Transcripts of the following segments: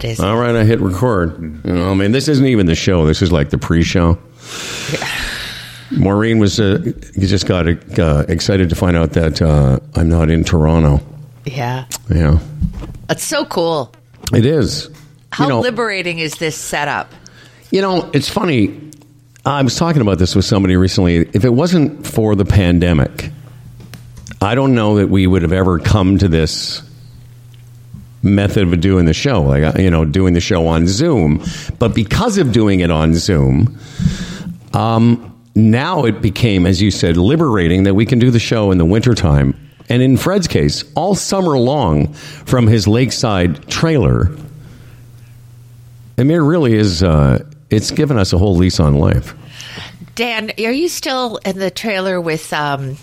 That is. All right, I hit record. You know, I mean, this isn't even the show. This is like the pre-show. Maureen was uh, just got uh, excited to find out that uh, I'm not in Toronto. Yeah. Yeah, That's so cool. it is. How you know, liberating is this setup? You know, it's funny. I was talking about this with somebody recently. If it wasn't for the pandemic, I don't know that we would have ever come to this method of doing the show, like uh, you know, doing the show on Zoom. But because of doing it on Zoom, um, now it became, as you said, liberating that we can do the show in the wintertime. And in Fred's case, all summer long from his lakeside trailer. I mean, it really is. Uh, it's given us a whole lease on life. Dan, are you still in the trailer with um,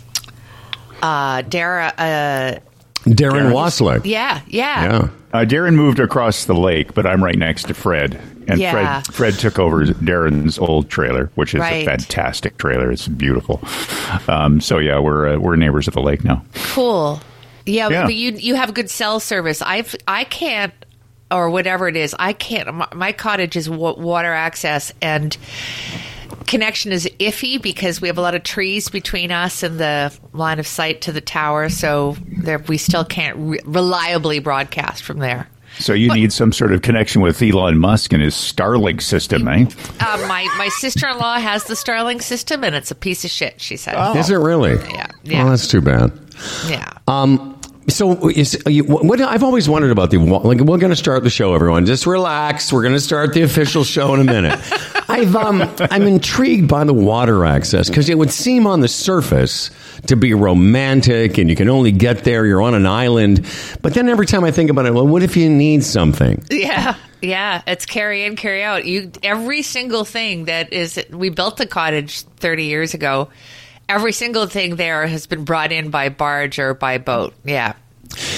uh, Dara? Uh, Darren Waslick. yeah, yeah, Yeah. Uh, Darren moved across the lake, but I'm right next to Fred, and Yeah. Fred Fred took over Darren's old trailer, which is Right. a fantastic trailer. It's beautiful. Um, so yeah, we're uh, we're neighbors at the lake now. Cool. Yeah, Yeah. but you you have good cell service. I've I can't or whatever it is. I can't. My, my cottage is wa- water access and connection is iffy because we have a lot of trees between us and the line of sight to the tower. So there, we still can't re- reliably broadcast from there. So you need some sort of connection with Elon Musk and his Starlink system, eh? Uh, my my sister in law has the Starlink system and it's a piece of shit. She said. Is it really? Yeah, yeah. Oh, that's too bad. Yeah. Um, so is you, what I've always wondered about the like we're going to start the show everyone just relax we're going to start the official show in a minute I've um I'm intrigued by the water access because it would seem on the surface to be romantic and you can only get there you're on an island but then every time I think about it well what if you need something Yeah, yeah. It's carry in, carry out. You every single thing that is. We built the cottage thirty years ago. Every single thing there has been brought in by barge or by boat. Yeah.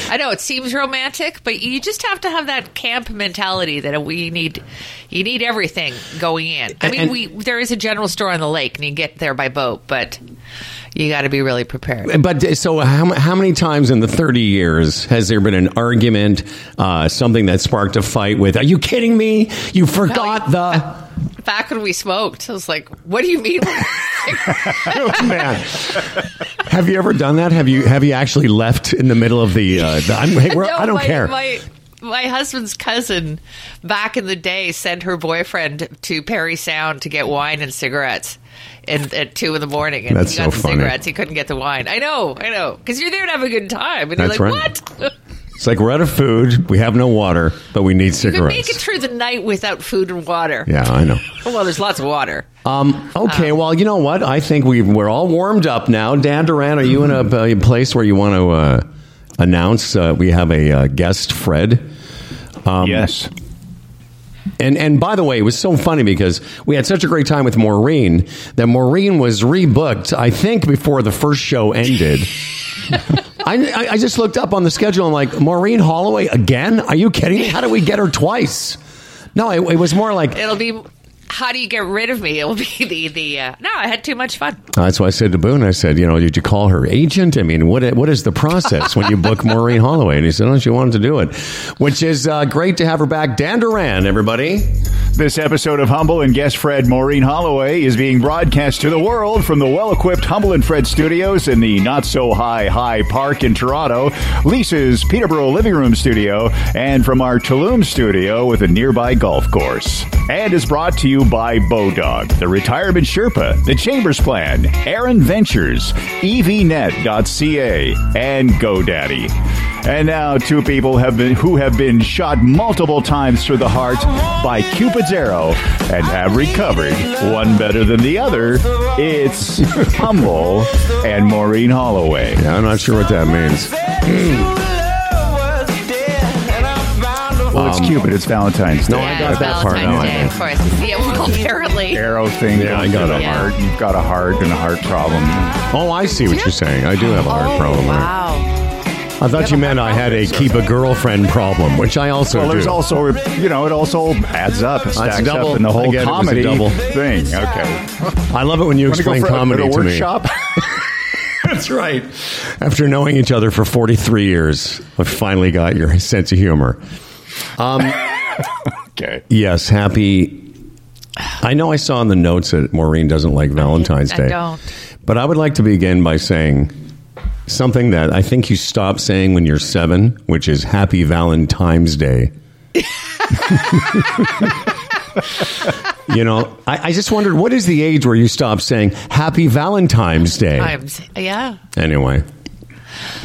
I know it seems romantic, but you just have to have that camp mentality that we need. You need everything going in. I mean, And- we there is a general store on the lake, and you get there by boat, but you got to be really prepared. But so, how, how many times in the 30 years has there been an argument, uh, something that sparked a fight with, are you kidding me? You forgot the. Back when we smoked, I was like, "What do you mean?" Man, have you ever done that? Have you have you actually left in the middle of the? Uh, the I'm, hey, No, I don't my, care. My my husband's cousin back in the day sent her boyfriend to Parry Sound to get wine and cigarettes. And at two in the morning, and That's he got so the funny. cigarettes. He couldn't get the wine. I know, I know, because you're there to have a good time, and That's you're right. "What? it's like we're out of food. We have no water, but we need you can cigarettes. make it through the night without food and water." yeah, I know. Well, there's lots of water. Um, okay, well, you know what? I think we we're all warmed up now. Dan Duran, are you in a, a place where you want to uh, announce uh, we have a uh, guest, Fred? Um, yes. And and by the way, it was so funny because we had such a great time with Maureen that Maureen was rebooked. I think before the first show ended. I, I I just looked up on the schedule. I'm like, Maureen Holloway again? Are you kidding me? How did we get her twice? No, it, it was more like It'll be. How do you get rid of me? It'll be the the. Uh, no, I had too much fun. That's why I said to Boone, I said, you know, did you call her agent? I mean, what what is the process when you book Maureen Holloway? And he said, oh, she wanted to do it, which is uh, great to have her back. Dan Duran, everybody. This episode of Humble and guest Fred Maureen Holloway is being broadcast to the world from the well-equipped Humble and Fred studios in the not-so-high High Park in Toronto, Lisa's Peterborough living room studio, and from our Tulum studio with a nearby golf course. And is brought to you by Bodog, the Retirement Sherpa, the Chambers Plan, Aaron Ventures, EVNet.ca, and GoDaddy. And now, two people have been who have been shot multiple times through the heart by Cupid's arrow and have recovered, one better than the other. It's Humble and Maureen Holloway. Yeah, I'm not sure what that means. Hmm. Well, it's um, Cupid. It's Valentine's Day. No, I got it's that part. Valentine's No, I Day, didn't. of course. Yeah, well, apparently. Arrow thing. Yeah, I got a Yeah. heart. You've got a heart and a heart problem. Oh, I see what you're saying. I do have a heart oh, problem. there. Wow. I thought you meant I had a keep a girlfriend problem, which I also Well, do. there's also, you know, it also adds up. It stacks double. up in the whole get it was a comedy double. thing. Okay. I love it when you Want to go explain for a- comedy go to to a me. workshop? That's right. After knowing each other for 43 years, I finally got your sense of humor. Um, Okay. Yes, happy. I know I saw in the notes that Maureen doesn't like Valentine's I Day. don't. But I would like to begin by saying something that I think you stop saying when you're seven, which is Happy Valentine's Day. you know, I, I just wondered what is the age where you stop saying Happy Valentine's Day? Times. Yeah. Anyway,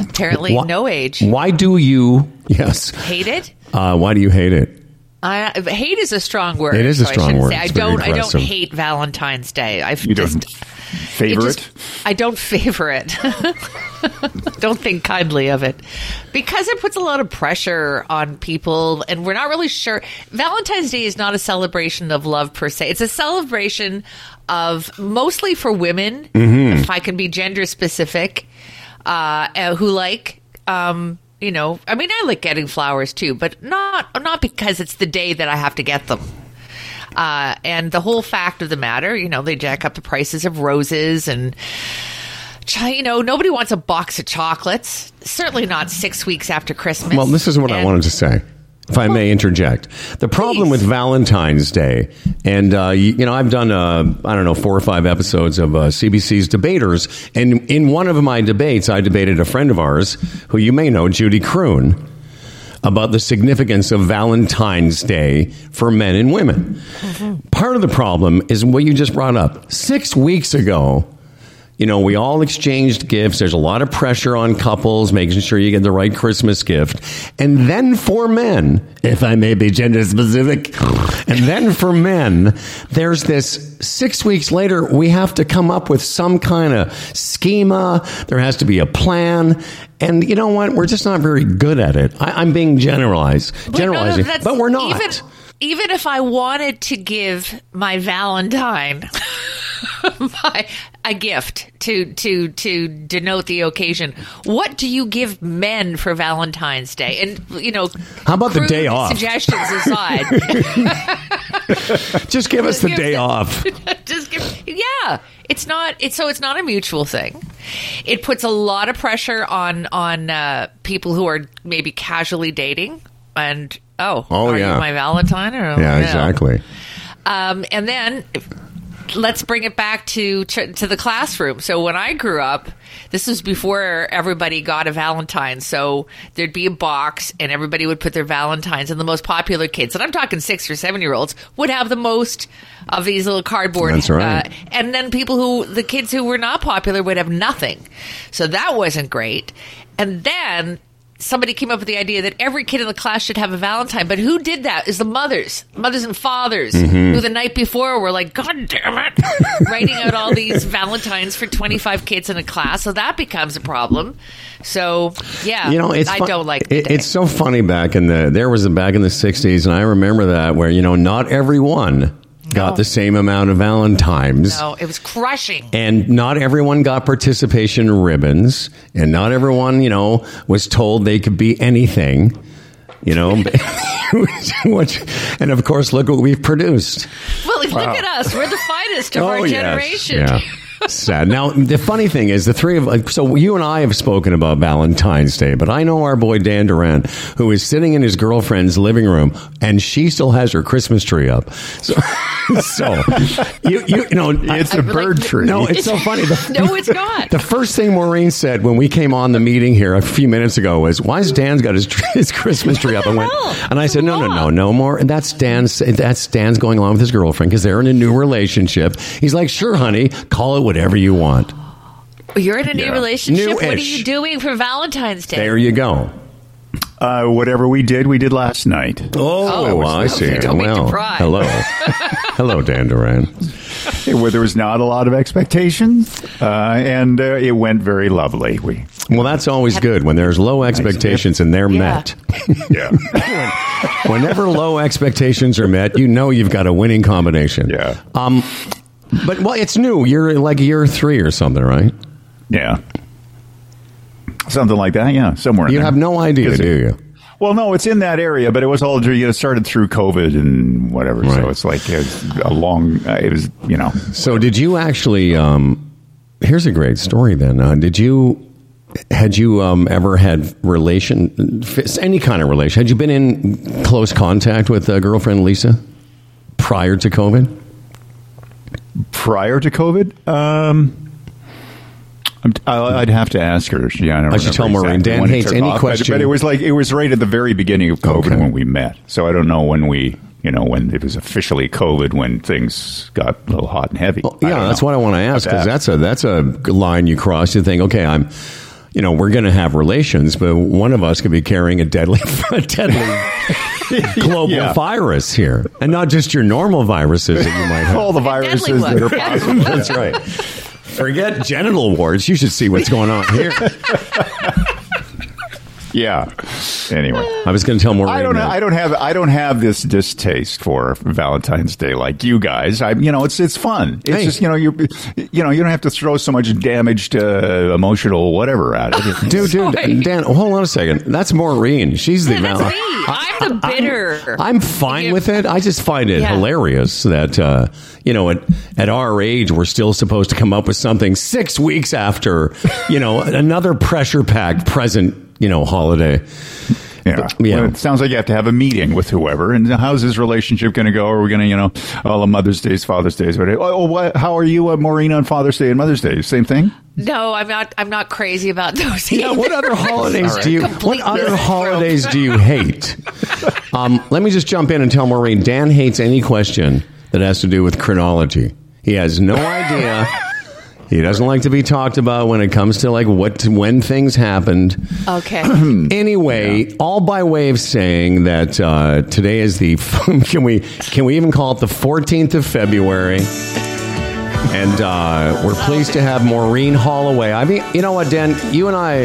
Apparently, Wha- no age. why do you? Yes. Hate it. Uh, why do you hate it? I, hate is a strong word. It is a so strong shouldn't word. Say. I don't. I don't hate Valentine's Day. I've You just. don't favor just- it? I don't favor it. don't think kindly of it because it puts a lot of pressure on people, and we're not really sure. Valentine's Day is not a celebration of love per se. It's a celebration of mostly for women, Mm-hmm. if I can be gender specific, uh, uh, who like. Um, you know, I mean, I like getting flowers too, but not not because it's the day that I have to get them. Uh, and the whole fact of the matter, you know, they jack up the prices of roses and, you know, nobody wants a box of chocolates. Certainly not six weeks after Christmas. Well, this is what I wanted to say. If I may interject, the problem Please. with Valentine's Day, and uh, you, you know, I've done uh, I don't know four or five episodes of uh, CBC's Debaters, and in one of my debates, I debated a friend of ours who you may know, Judy Croon, about the significance of Valentine's Day for men and women. Part of the problem is what you just brought up. Six weeks ago, you know, we all exchanged gifts. There's a lot of pressure on couples, making sure you get the right Christmas gift. And then for men, if I may be gender specific, and then for men, there's this six weeks later, we have to come up with some kind of schema. There has to be a plan. And you know what? We're just not very good at it. I, I'm being generalized, But no, no, generalizing, but we're not. Even, even if I wanted to give my Valentine my, a gift to to to denote the occasion, what do you give men for Valentine's Day? And you know, How about the day off? Suggestions aside, just give us the give day the- off. just give yeah it's not it's so it's not a mutual thing it puts a lot of pressure on on uh, people who are maybe casually dating and oh Oh, are yeah. you my valentine or Yeah, no? exactly. um, and then let's bring it back to to to the classroom. So when I grew up, this was before everybody got a Valentine. So there'd be a box, and everybody would put their Valentines. And the most popular kids, and I'm talking six or seven year olds, would have the most of these little cardboard. That's right. uh, and then people who the kids who were not popular would have nothing. So that wasn't great. And then somebody came up with the idea that every kid in the class should have a Valentine. But who did that? Is the mothers, mothers and fathers, Mm-hmm. who the night before were like, "God damn it," writing out all these Valentines for twenty five kids in a class. So that becomes a problem. So yeah, You know, it's I fun- don't like it, it's so funny back in the there was a back in the '60s, and I remember that where you know not everyone got No. the same amount of Valentines. no, it was crushing. And not everyone got participation ribbons, and not everyone, you know, was told they could be anything, you know. And of course, look what we've produced. Well, look at us. We're the finest of oh, our Oh, yes. generation. Yeah. Sad. Now, the funny thing is, the three of like, so you and I have spoken about Valentine's Day, but I know our boy Dan Duran, who is sitting in his girlfriend's living room, and she still has her Christmas tree up. So, so you, you, you know, It's I- a like- bird tree. no, it's so funny. The, No, it's not. the first thing Maureen said when we came on the meeting here a few minutes ago was, "Why has Dan's got his, his Christmas tree up?" And went, and I said, "No, no, no, no more." And that's Dan's. That's Dan's going along with his girlfriend because they're in a new relationship. He's like, "Sure, honey, call it whatever you want." You're in a new Yeah. relationship. What are New-ish. you doing for Valentine's Day? There you go. Uh, whatever we did, we did last night. Oh, Oh, I see. don't make well, me hello, hello, Dan Duran. Where there was not a lot of expectations, uh, and uh, it went very lovely. We, Well, that's always good when there's low expectations and they're Yeah. met. yeah, Whenever low expectations are met, you know you've got a winning combination. Yeah. Um, but well, it's new. You're like year three or something, right? yeah, something like that. Yeah, somewhere. in You have no idea, do you? Well, no, it's in that area, but it was all you know, started through COVID and whatever. Right. So it's like it's a long. Uh, it was you know. So, did you actually? Um, here's a great story. Then, uh, did you had you um, ever had relation, any kind of relation? Had you been in close contact with uh, girlfriend Lisa prior to COVID? Prior to COVID, um, I- I'd have to ask her. She, I, don't I should tell Maureen. exactly Dan hates any off, but- question- but it was like it was right at the very beginning of COVID Okay. when we met. So I don't know when we, you know, when it was officially COVID when things got a little hot and heavy. I Yeah, that's know. what I want to ask because that's a that's a line you cross. You think, okay, I'm, you know, we're going to have relations, but one of us could be carrying a deadly, a deadly global Yeah. virus here, and not just your normal viruses that you might have. all the viruses that are possible. That's right. Forget genital warts. You should see what's going on here. Yeah. Anyway. I was going to tell Maureen. I don't. that- I don't have. I don't have this distaste for Valentine's Day like you guys. I. You know, it's it's fun. It's Hey. just you know you you know you don't have to throw so much damaged uh, emotional whatever at it. Dude, dude, Sorry. Dan, hold on a second. That's Maureen. She's the Yeah, that's. I'm the bitter. I'm fine with it. I just find it Yeah. hilarious that uh, you know at at our age we're still supposed to come up with something six weeks after you know another pressure packed present you know holiday. Yeah. Yeah. Well, it sounds like you have to have a meeting with whoever. And how's this relationship going to go? Are we going to, you know, all the Mother's Days, Father's Days? What, oh, what, how are you, uh, Maureen, on Father's Day and Mother's Day? Same thing? no, I'm not. I'm not crazy about those. Yeah, what other holidays do you? What other holidays do you hate? Um, let me just jump in and tell Maureen. Dan hates any question that has to do with chronology. He has no idea. He doesn't like to be talked about when it comes to like what when things happened. Okay. Anyway, all by way of saying that uh, today is the can we can we even call it the 14th of February? And uh, we're pleased to have Maureen Holloway. I mean, you know what, Dan? You and I,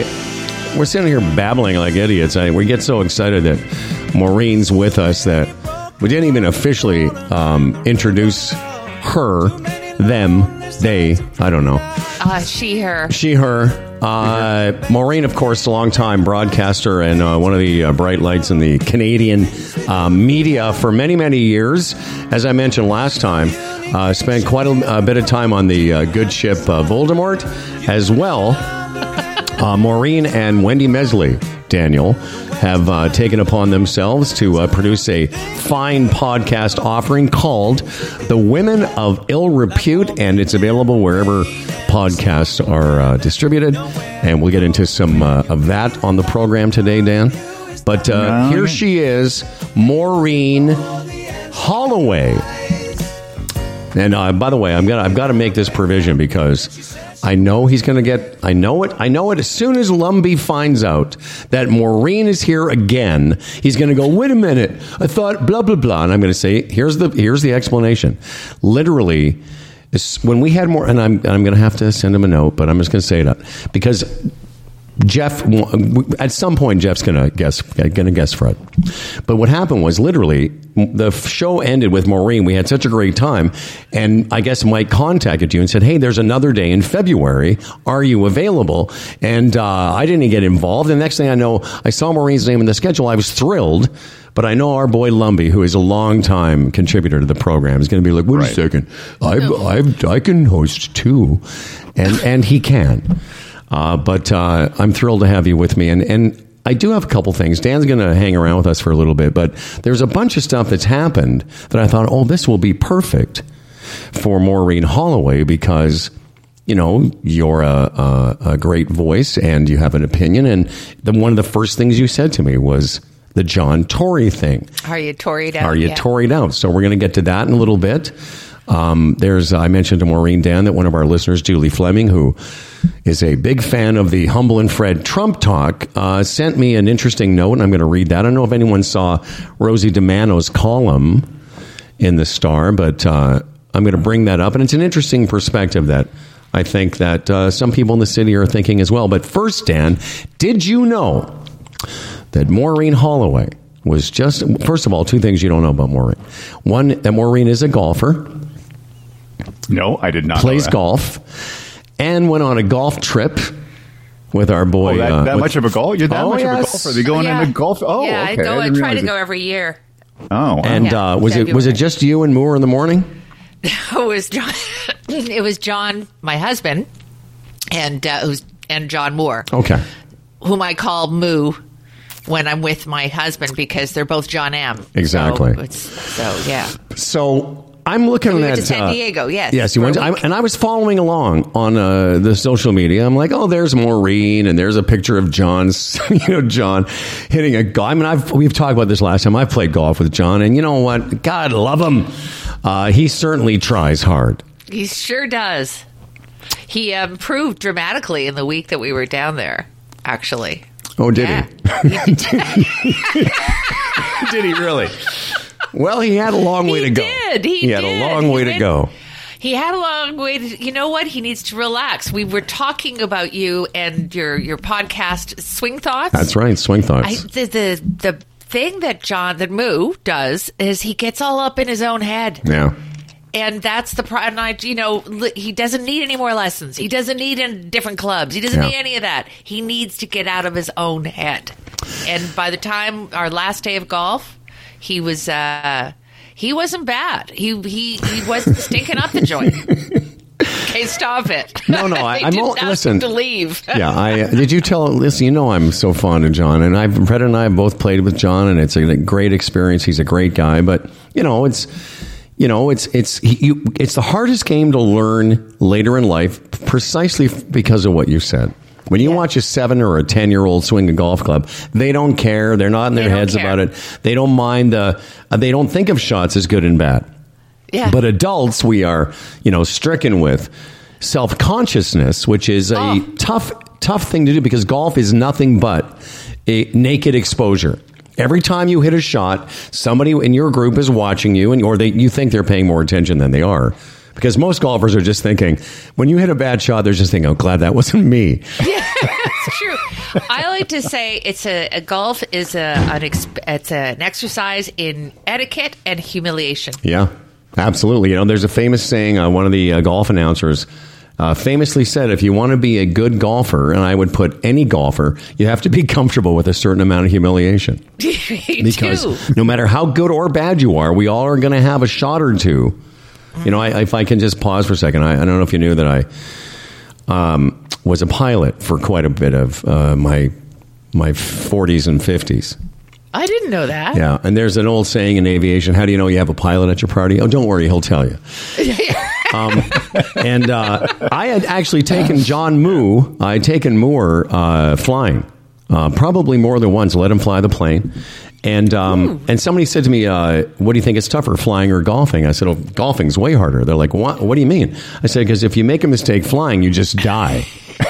we're sitting here babbling like idiots. I, we get so excited that Maureen's with us that we didn't even officially um, introduce her, them, they. I don't know. Uh, she, her. She, her. Uh, Maureen, of course, a longtime broadcaster and uh, one of the uh, bright lights in the Canadian uh, media for many, many years. As I mentioned last time, uh, spent quite a, a bit of time on the uh, good ship uh, Voldemort, as well. Uh, Maureen and Wendy Mesley, Daniel, have uh, taken upon themselves to uh, produce a fine podcast offering called The Women of Ill Repute, and it's available wherever podcasts are uh, distributed. And we'll get into some uh, of that on the program today, Dan. But uh, No, here she is, Maureen Holloway. And uh, by the way, I'm gonna I've got to make this provision because I know he's gonna get. I know it. I know it. As soon as Lumby finds out that Maureen is here again, he's gonna go. Wait a minute. I thought blah blah blah, and I'm gonna say here's the here's the explanation. Literally, when we had more, and I'm I'm gonna have to send him a note, but I'm just gonna say it up because Jeff, at some point, Jeff's gonna guess, gonna guess Fred. But what happened was literally the show ended with Maureen. We had such a great time, and I guess Mike contacted you and said, "Hey, there's another day in February. Are you available?" And uh, I didn't get involved. And the next thing I know, I saw Maureen's name in the schedule. I was thrilled. But I know our boy Lumby, who is a longtime contributor to the program, is going to be like, "Wait Right. a second, I, I, I can host too," and and he can. Uh, but uh, I'm thrilled to have you with me. And, and I do have a couple things. Dan's going to hang around with us for a little bit, but there's a bunch of stuff that's happened that I thought, oh, this will be perfect for Maureen Holloway because. You know, you're a, a, a great voice and you have an opinion. And the, one of the first things you said to me was the John Tory thing. Are you Toried out? Are you Yeah. Toried out? So we're going to get to that in a little bit. Um, there's I mentioned to Maureen Dan that one of our listeners, Julie Fleming, who is a big fan of the Humble and Fred Trump talk, uh, sent me an interesting note, and I'm going to read that. I don't know if anyone saw Rosie DiManno's column in the Star, but uh, I'm going to bring that up, and it's an interesting perspective that. I think that uh, some people in the city are thinking as well. But first, Dan, did you know that Maureen Holloway was just, first of all, two things you don't know about Maureen. One, that Maureen is a golfer, No, I did not. know plays golf, and went on a golf trip with our boy. Oh, that, uh, that with- much of a golf? You're that Oh, much of a yes. golfer? They going yeah. into golf? Oh, yeah. okay. I go. I, didn't try to realize go every year. Oh, wow. And Yeah, uh, was it was it just you and Moore in the morning? it was John. it was John, my husband, and uh, it was and John Moore, Okay. whom I call Moo when I'm with my husband because they're both John M. Exactly. So, it's, so yeah. So I'm looking We at went to San uh, Diego, yes, Yes, you went. To, I, and I was following along on uh, the social media. I'm like, oh, there's Maureen, and there's a picture of John's. You know, John hitting a golf. I mean, I've we've talked about this last time. I've played golf with John, and you know what? God love him. Uh, he certainly tries hard. He sure does. He improved dramatically in the week that we were down there. Actually, Oh, did yeah. he? did he really? Well, he had a long way He to go. He did. He had a long He way to go. He had a long way to. You know what? He needs to relax. We were talking about you and your your podcast, Swing Thoughts. That's right. Swing thoughts. I, the the the thing that John that Moo does is he gets all up in his own head. yeah. And that's the problem. I, you know, he doesn't need any more lessons. He doesn't need in different clubs. He doesn't Yeah. need any of that. He needs to get out of his own head. And by the time our last day of golf, he was uh, he wasn't bad. He he he wasn't stinking up the joint. Okay, stop it. No, no, I- didn't all- listen. to leave. yeah, I did. You tell? Listen, you know I'm so fond of John, and I've Fred and I have both played with John, and it's a great experience. He's a great guy, but you know, it's you know, it's it's he, you, it's the hardest game to learn later in life, precisely because of what you said. When you watch a seven or a ten year old swing a golf club, they don't care. They're not in their heads care. about it. They don't mind the. Uh, they don't think of shots as good and bad. Yeah. But adults, we are, you know, stricken with self consciousness, which is a Oh. tough, tough thing to do because golf is nothing but a naked exposure. Every time you hit a shot, somebody in your group is watching you, and or they you think they're paying more attention than they are. Because most golfers are just thinking, when you hit a bad shot, they're just thinking, "Oh, glad that wasn't me." It's true. I like to say it's a, a golf is a an exp, it's an exercise in etiquette and humiliation. Yeah, absolutely. You know, there's a famous saying. Uh, one of the uh, golf announcers uh, famously said, "If you want to be a good golfer, and I would put any golfer, you have to be comfortable with a certain amount of humiliation, because too. no matter how good or bad you are, we all are going to have a shot or two. You know, I, if I can just pause for a second, I, I don't know if you knew that I um, was a pilot for quite a bit of uh, my my 40s and 50s. I didn't know that. Yeah, and there's an old saying in aviation: "How do you know you have a pilot at your party?" Oh, don't worry, he'll tell you. um, and uh, I had actually taken John Moo. I had taken Moore uh, flying, uh, probably more than once. Let him fly the plane. And um, and somebody said to me, uh, "What do you think is tougher, flying or golfing?" I said, "Oh, golfing's way harder." They're like, "What? What do you mean?" I said, "Because if you make a mistake flying, you just die."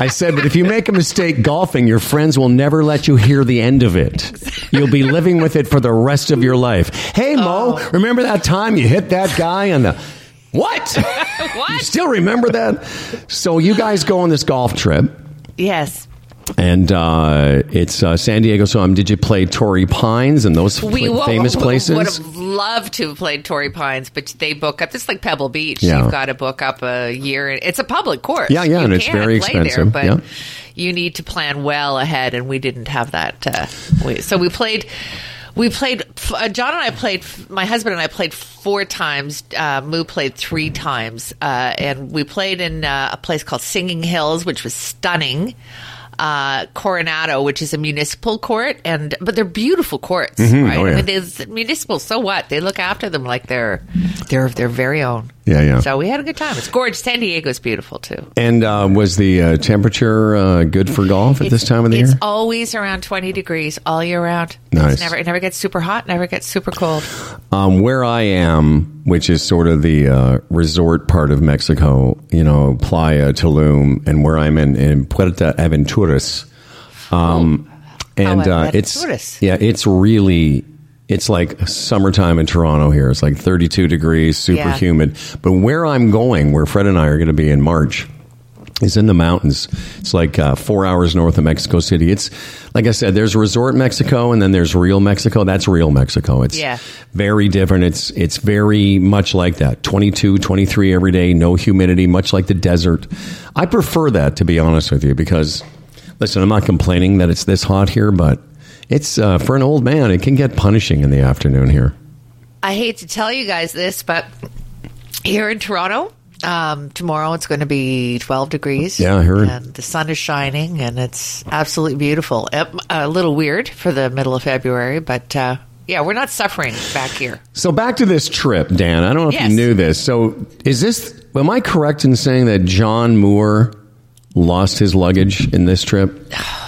I said, but if you make a mistake golfing, your friends will never let you hear the end of it. You'll be living with it for the rest of your life. Hey, Mo, remember that time you hit that guy on the. What? what? You What? still remember that? So you guys go on this golf trip, Yes. And uh, it's uh, San Diego. So um, did you play Torrey Pines and those We f- famous would places? Would have loved to have played Torrey Pines, but they book up. It's like Pebble Beach. Yeah. You've got to book up a year. It's a public course. Yeah, yeah, You and it's very play there, expensive, but yeah. you need to plan well ahead, and we didn't have that. Uh, we, so we played. We played. Uh, John and I played. My husband and I played four times. Uh, Moo played three times, uh, and we played in uh, a place called Singing Hills, which was stunning. Uh, Coronado, which is a municipal court, and but they're beautiful courts, right? Oh, yeah. I mean, there's municipal. So what? They look after them like they're they're their very own. Yeah, yeah. So we had a good time. It's gorgeous. San Diego's beautiful too. and uh, was the uh, temperature uh, good for golf at this time of the it's year? It's always around 20 degrees all year round. Nice. It's never, it never gets super hot, never gets super cold. Um, where I am, which is sort of the uh, resort part of Mexico, you know, Playa, Tulum, and where I'm in, in Puerto Aventuras. Um, and How uh, it's yeah, it's really it's like summertime in Toronto here. It's like 32 degrees, super Yeah. humid. But where I'm going, where Fred and I are going to be in March, is in the mountains. It's like uh, four hours north of Mexico City. It's like I said, there's resort Mexico and then there's real Mexico. That's real Mexico. It's Yeah. very different. It's it's very much like that. 22, 23 every day, no humidity, much like the desert. I prefer that to be honest with you because listen, I'm not complaining that it's this hot here, but it's uh, for an old man, it can get punishing in the afternoon here. I hate to tell you guys this, but here in Toronto, Um, tomorrow it's going to be 12 degrees. Yeah, I heard. And the sun is shining, and it's absolutely beautiful. A little weird for the middle of February, but uh, yeah, we're not suffering back here. So back to this trip, Dan. I don't know if Yes. you knew this. So is this? Am I correct in saying that John Moore lost his luggage in this trip?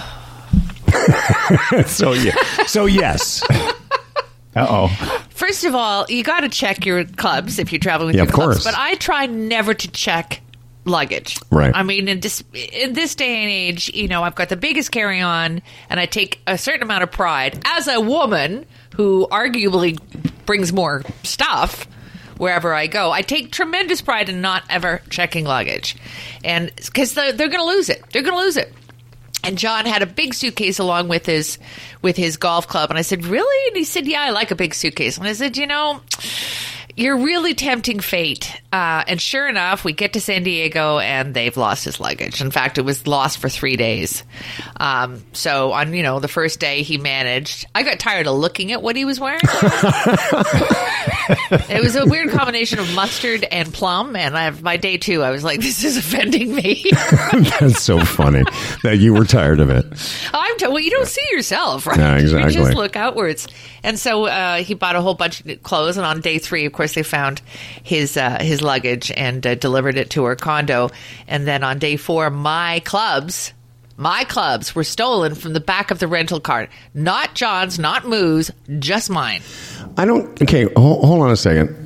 so yeah. So yes. Uh oh. First of all, you got to check your clubs if you're traveling with Yeah, your of clubs. course. But I try never to check luggage. Right. I mean, in this in this day and age, you know, I've got the biggest carry on, and I take a certain amount of pride as a woman who arguably brings more stuff wherever I go. I take tremendous pride in not ever checking luggage, and because they're, they're going to lose it, they're going to lose it. And John had a big suitcase along with his with his golf club, and I said, "Really?" And he said, "Yeah, I like a big suitcase." And I said, "You know." You're really tempting fate. Uh, and sure enough, we get to San Diego and they've lost his luggage. In fact, it was lost for three days. Um, so on, you know, the first day he managed, I got tired of looking at what he was wearing. it was a weird combination of mustard and plum. And I, by day two, I was like, this is offending me. That's so funny that you were tired of it. I'm t- well, you don't see yourself, right? Yeah, exactly. You just look outwards. And so uh, he bought a whole bunch of clothes, and on day three, of course, they found his uh, his luggage and uh, delivered it to her condo. And then on day four, my clubs. My clubs were stolen from the back of the rental car. Not John's, not Moo's, just mine. I don't. Okay, hold, hold on a second.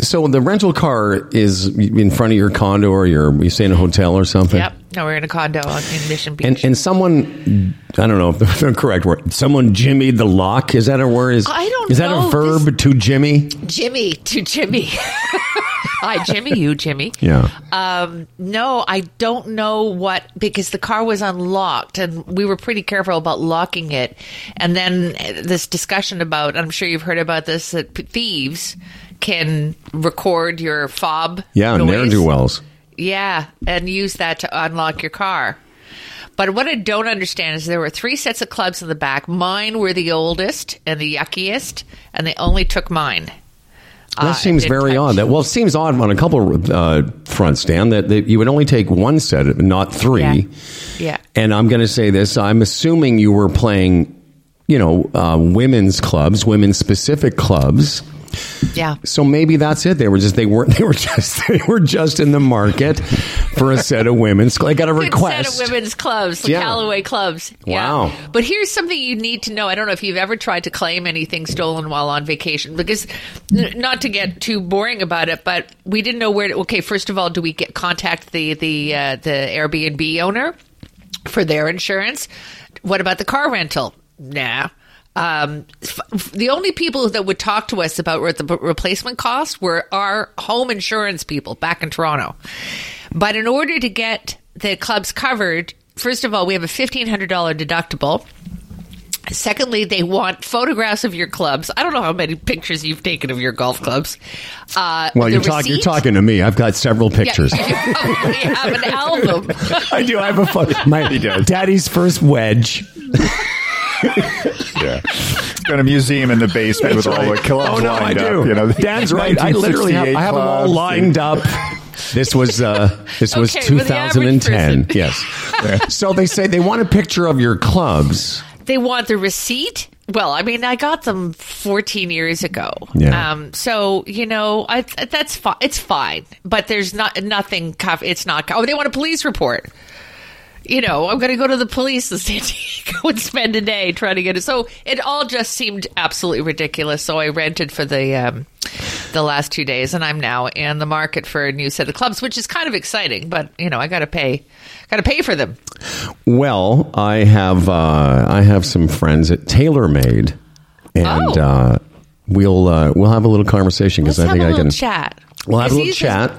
So the rental car is in front of your condo, or your you stay in a hotel or something. Yep. No, we're in a condo on, in Mission Beach. And and someone, I don't know if that's the correct word. Someone jimmied the lock. Is that a word? Is, I don't Is that know. a verb to jimmy? Jimmy to Jimmy. Hi, Jimmy. You, Jimmy. Yeah. Um, no, I don't know what because the car was unlocked and we were pretty careful about locking it. And then this discussion about I'm sure you've heard about this that thieves can record your fob. yeah. Ne'er do wells. Yeah, and use that to unlock your car. But what I don't understand is there were three sets of clubs in the back. Mine were the oldest and the yuckiest, and they only took mine. That Uh, seems very odd. That well, it seems odd on a couple uh, fronts, Dan. That, that you would only take one set, not three. Yeah. Yeah. And I'm going to say this: I'm assuming you were playing, you know, uh, women's clubs, women's specific clubs. Yeah. So maybe that's it. They were just they weren't they were just they were just in the market for a set of women's. I got a request. set of women's clubs, the Yeah. Callaway clubs. Yeah. Wow. But here's something you need to know. I don't know if you've ever tried to claim anything stolen while on vacation, because not to get too boring about it, but we didn't know where. to... Okay, first of all, do we get contact the the uh, the Airbnb owner for their insurance? What about the car rental? Nah. Um, f- the only people that would talk to us about what the p- replacement cost were our home insurance people back in Toronto. But in order to get the clubs covered, first of all, we have a $1,500 deductible. Secondly, they want photographs of your clubs. I don't know how many pictures you've taken of your golf clubs. Uh, well, you're talking you're talking to me. I've got several Yeah, pictures. you probably have an album. I do. I have a photo. My does. daddy's first wedge. Yeah. Got a museum in the basement with all the clubs Oh no, I lined do. up. You know, Dan's right. I literally have. I have them all 1968 lined up. This was uh, this was Okay, well, the average 2010. person. Yes. so they say they want a picture of your clubs. They want the receipt. Well, I mean, I got them 14 years ago. Yeah. Um, so you know, I, that's fine. It's fine, but there's not nothing. Cuff. It's not. Oh, they want a police report. You know, I'm going to go to the police in San Diego and spend a day trying to get it. So it all just seemed absolutely ridiculous. So I rented for the um, the last two days, and I'm now in the market for a new set of clubs, which is kind of exciting. But you know, I got to pay, got to pay for them. Well, I have uh, I have some friends at TaylorMade, and Oh. uh, we'll uh, we'll have a little conversation because I think I can. chat. We'll have a little chat.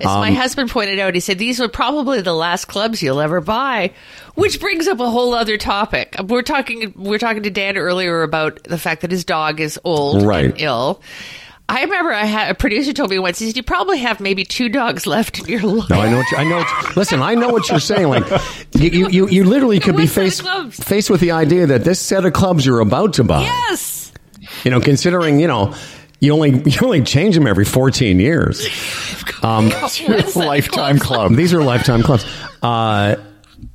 As my Um, husband pointed out, he said these were probably the last clubs you'll ever buy, which brings up a whole other topic. We're talking we're talking to Dan earlier about the fact that his dog is old Right. and ill. I remember I had a producer told me once he said you probably have maybe two dogs left in your life. No, I know. What you, I know. Listen, I know what you're saying. Like, you, you, you, you literally could be What set of faced faced with the idea that this set of clubs you're about to buy. Yes. You know, considering you know You only you only change them every 14 years. Um, lifetime club. these are lifetime clubs. Uh,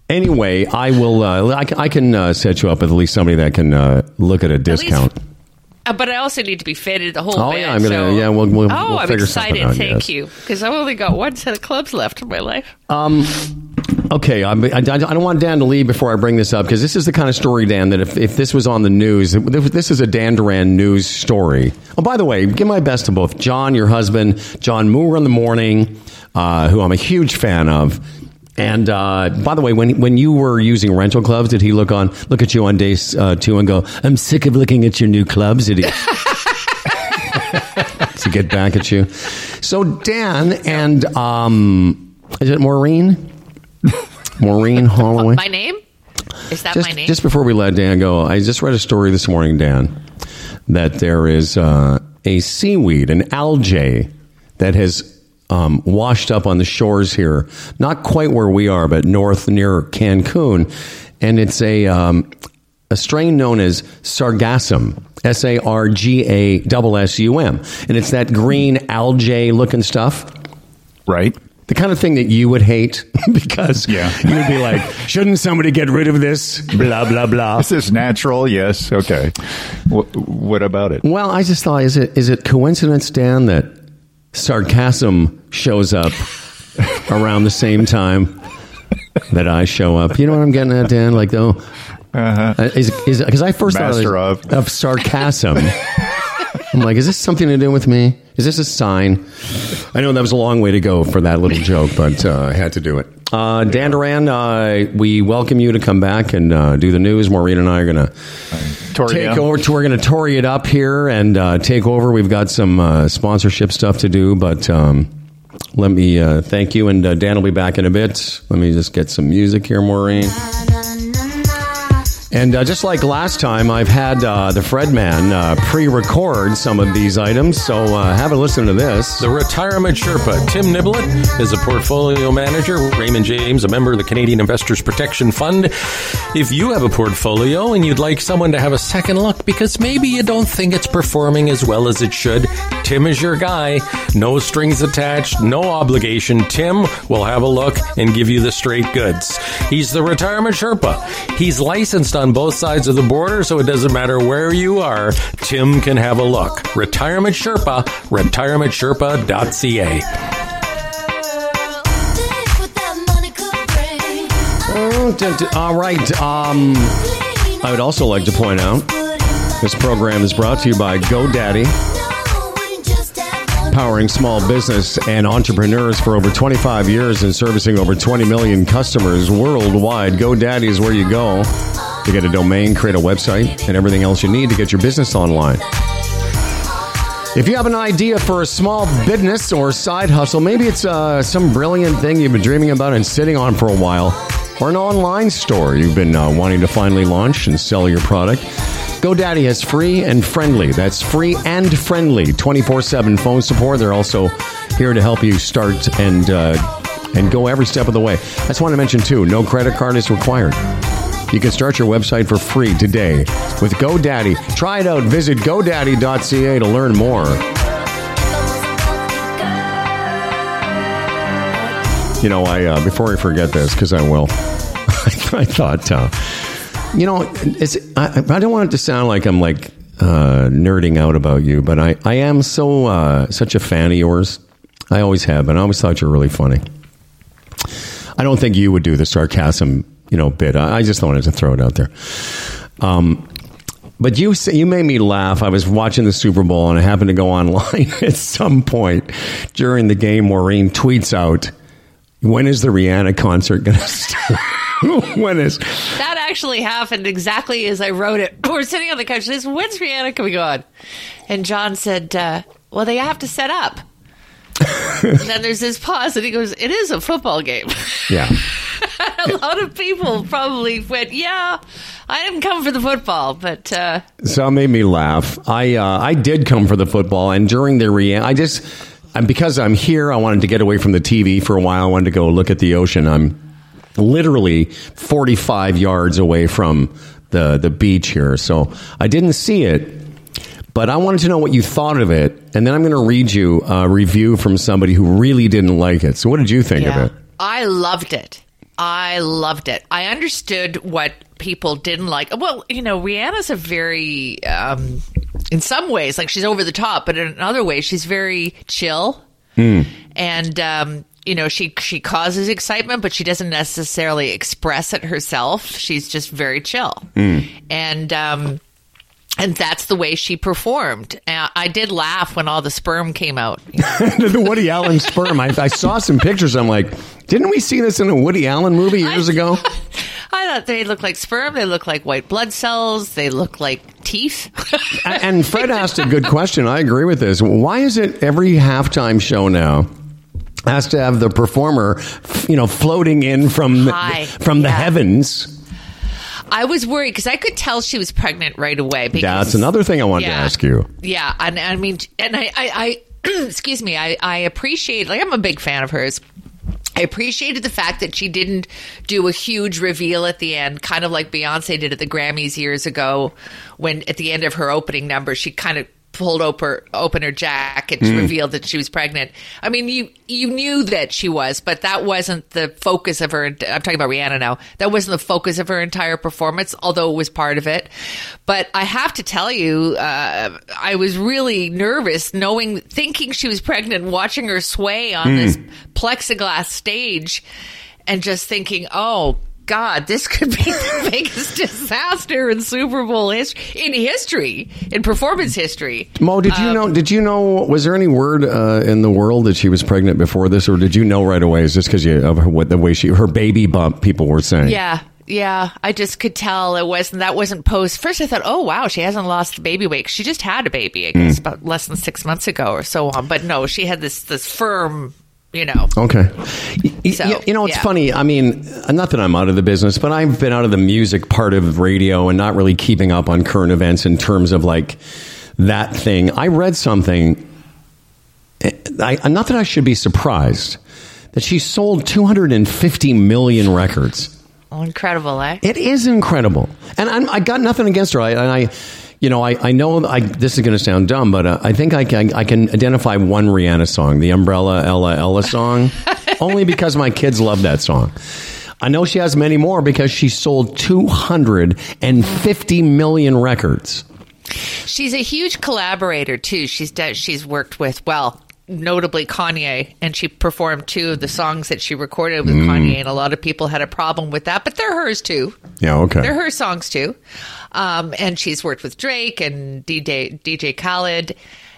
anyway, I will. Uh, I, can- I can uh, set you up with at least somebody that can uh, look at a discount. Uh, but I also need to be fitted the whole Oh, bit. yeah, I'm gonna- so- yeah, we'll- we'll- oh, we'll I'm excited. out, Thank yes. you, because I've only got one set of clubs left in my life. Um. Okay, I'm, I, I don't want Dan to leave before I bring this up because this is the kind of story, Dan, that if, if this was on the news, this is a Dan Duran news story. Oh, by the way, give my best to both John, your husband, John Moore in the morning, uh, who I'm a huge fan of. And uh, by the way, when when you were using rental clubs, did he look on look at you on day uh, two and go, "I'm sick of looking at your new clubs"? Did he? to get back at you. So Dan and um, is it Maureen? Maureen Holloway. My name is that just, my name? just before we let Dan go, I just read a story this morning, Dan, that there is uh, a seaweed, an algae, that has um, washed up on the shores here, not quite where we are, but north near Cancun, and it's a um, a strain known as sargassum. S A R G A S U M. And it's that green algae looking stuff. Right. The kind of thing that you would hate because Yeah. you would be like, shouldn't somebody get rid of this? Blah, blah, blah. This is natural. Yes. Okay. Wh- what about it? Well, I just thought, is it is it coincidence, Dan, that sarcasm shows up around the same time that I show up? You know what I'm getting at, Dan? Like, oh, uh, is because I first Master thought of. of sarcasm. I'm like, is this something to do with me? Is this a sign? I know that was a long way to go for that little joke, but uh, I had to do it. Uh, Dan Duran, uh, we welcome you to come back and uh, do the news. Maureen and I are going to Take over. We're going to Tory it up here and uh, take over. We've got some uh, sponsorship stuff to do, but um, let me uh, thank you. And uh, Dan will be back in a bit. Let me just get some music here, Maureen. And uh, just like last time, I've had uh, the Fred Man uh, pre-record some of these items, so uh, have a listen to this. The Retirement Sherpa, Tim Niblett, is a portfolio manager. Raymond James, a member of the Canadian Investors Protection Fund. If you have a portfolio and you'd like someone to have a second look because maybe you don't think it's performing as well as it should, Tim is your guy. No strings attached, no obligation. Tim will have a look and give you the straight goods. He's the Retirement Sherpa. He's licensed on both sides of the border, so it doesn't matter where you are. Tim can have a look. Retirement Sherpa, retirementsherpa.ca. All right. Um, I would also like to point out this program is brought to you by GoDaddy, powering small business and entrepreneurs for over 25 years and servicing over 20 million customers worldwide. GoDaddy is where you go to get a domain, create a website, and everything else you need to get your business online. If you have an idea for a small business or side hustle, maybe it's uh, some brilliant thing you've been dreaming about and sitting on for a while, or an online store you've been uh, wanting to finally launch and sell your product, GoDaddy has free and friendly. That's free and friendly 24 7 phone support. They're also here to help you start and, uh, and go every step of the way. I just want to mention, too, no credit card is required. You can start your website for free today with GoDaddy. Try it out. Visit GoDaddy.ca to learn more. You know, I uh, before I forget this because I will. I thought, uh, you know, it's I, I don't want it to sound like I'm like uh, nerding out about you, but I I am so uh, such a fan of yours. I always have, and I always thought you're really funny. I don't think you would do the sarcasm, you know, bit. I, I just wanted to throw it out there. Um, but you you made me laugh. I was watching the Super Bowl and I happened to go online at some point during the game. Maureen tweets out, "When is the Rihanna concert going to start? when is?" That actually happened exactly as I wrote it. We're sitting on the couch. This when's Rihanna coming on? And John said, uh, "Well, they have to set up." and then there's this pause, and he goes, "It is a football game." Yeah, a lot of people probably went, "Yeah, I didn't come for the football, but uh, so it made me laugh. I uh, I did come for the football, and during the Rihanna, I just and because I'm here, I wanted to get away from the TV for a while. I wanted to go look at the ocean. I'm literally 45 yards away from the the beach here, so I didn't see it. But I wanted to know what you thought of it, and then I'm going to read you a review from somebody who really didn't like it. So, what did you think of it? I loved it. I loved it. I understood what people didn't like. Well, you know, Rihanna's a very, um, in some ways, like she's over the top, but in another way, she's very chill. And, um, you know, she she causes excitement, but she doesn't necessarily express it herself. She's just very chill, and um, and that's the way she performed. Uh, I did laugh when all the sperm came out. the Woody Allen sperm. I, I saw some pictures. I'm like, didn't we see this in a Woody Allen movie years ago? I thought they looked like sperm. They look like white blood cells. They look like teeth. And Fred asked a good question. I agree with this. Why is it every halftime show now has to have the performer, you know, floating in from High. from the Yeah. heavens? I was worried because I could tell she was pregnant right away. Because, That's another thing I wanted to ask you. Yeah, and I mean, and I, I, I excuse me, I, I appreciate. Like, I'm a big fan of hers. I appreciated the fact that she didn't do a huge reveal at the end, kind of like Beyonce did at the Grammys years ago, when at the end of her opening number, she kind of pulled open, open her jacket to reveal that she was pregnant. I mean, you you knew that she was, but that wasn't the focus of her. I'm talking about Rihanna now. That wasn't the focus of her entire performance, although it was part of it. But I have to tell you, uh, I was really nervous, knowing, thinking she was pregnant, watching her sway on this plexiglass stage, and just thinking, oh. God, this could be the biggest disaster in Super Bowl history, in history, in performance history. Mo, did you know? Did you know? Was there any word uh, in the world that she was pregnant before this, or did you know right away? Is this because of her, what the way she her baby bump? People were saying. Yeah, yeah. I just could tell it wasn't that wasn't post. First, I thought, oh wow, she hasn't lost baby weight. She just had a baby, I guess, about less than six months ago or so on. But no, she had this this firm, you know. Okay. So, you know, it's yeah. funny. I mean, not that I'm out of the business, but I've been out of the music part of radio and not really keeping up on current events in terms of like that thing. I read something. eh, I, not that I should be surprised that she sold 250 million records. Incredible, eh? It is incredible, and I'm, I got nothing against her. I, and I, you know, I, I know I, this is going to sound dumb, but uh, I think I can I can identify one Rihanna song, the Umbrella Ella Ella song, only because my kids love that song. I know she has many more because she sold 250 million records. She's a huge collaborator too. She's done, she's worked with well, notably Kanye, and she performed two of the songs that she recorded with Kanye, and a lot of people had a problem with that, but they're hers too. Yeah, okay. They're her songs too. Um, and she's worked with Drake and DJ DJ Khaled.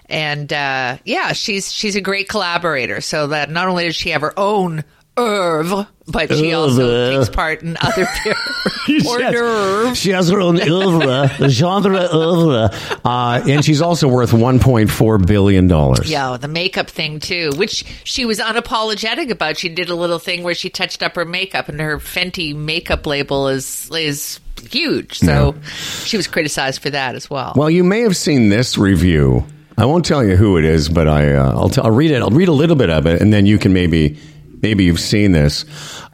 And uh, yeah, she's she's a great collaborator. So that not only does she have her own oeuvre, but she also takes part in other hors d'oeuvre. She has her own oeuvre, genre oeuvre, uh, and she's also worth 1.4 billion dollars. Yeah, the makeup thing too, which she was unapologetic about. She did a little thing where she touched up her makeup, and her Fenty makeup label is is huge. So she was criticized for that as well. Well, you may have seen this review. I won't tell you who it is, but I uh, I'll, t- I'll read it. I'll read a little bit of it, and then you can maybe maybe you've seen this.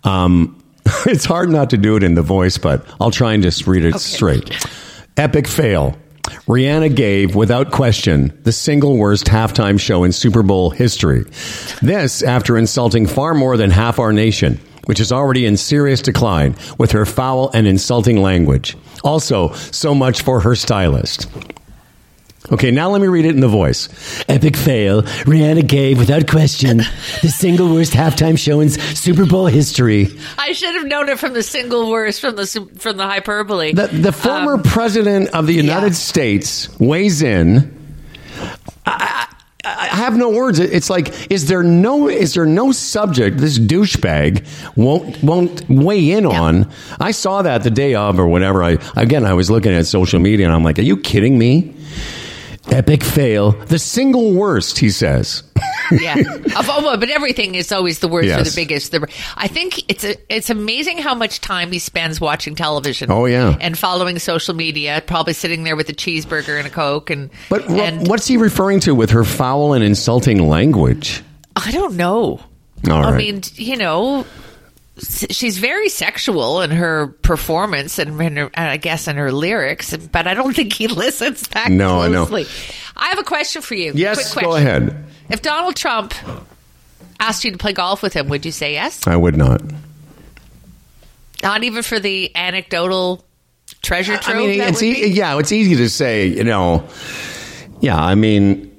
Um, it's hard not to do it in the voice, but I'll try and just read it straight. Epic fail. Rihanna gave, without question, the single worst halftime show in Super Bowl history. This after insulting far more than half our nation, which is already in serious decline with her foul and insulting language. Also, so much for her stylist. Okay, now let me read it in the voice. Epic fail. Rihanna gave, without question, the single worst halftime show in Super Bowl history. I should have known it from the single worst from the from the hyperbole. The, the former um, president of the United yeah. States weighs in. I, I, I have no words. It's like, is there no is there no subject this douchebag won't won't weigh in on? I saw that the day of or whatever. I again, I was looking at social media and I'm like, are you kidding me? Epic fail. The single worst, he says. yeah, Of- but everything is always the worst or the biggest. The, I think it's a, it's amazing how much time he spends watching television. Oh, yeah. and following social media. Probably sitting there with a cheeseburger and a coke. And But wha- and what's he referring to with her foul and insulting language? I don't know. All I right. mean, you know, she's very sexual in her performance and, in her, I guess in her lyrics, but I don't think he listens that No, I know. I have a question for you. Yes, go ahead. If Donald Trump asked you to play golf with him, would you say yes? I would not. Not even for the anecdotal treasure trove. I mean, it's e- yeah, it's easy to say, you know. Yeah, I mean,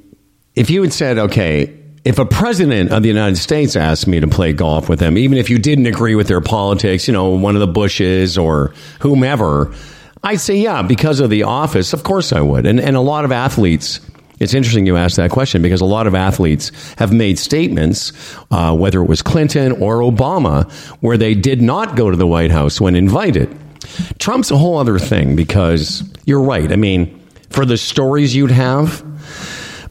if you had said, okay, if a president of the United States asked me to play golf with them, even if you didn't agree with their politics, you know, one of the Bushes or whomever, I'd say, yeah, because of the office, of course I would. And and a lot of athletes. It's interesting you asked that question because a lot of athletes have made statements, uh, whether it was Clinton or Obama, where they did not go to the White House when invited. Trump's a whole other thing because you're right. I mean, for the stories you'd have,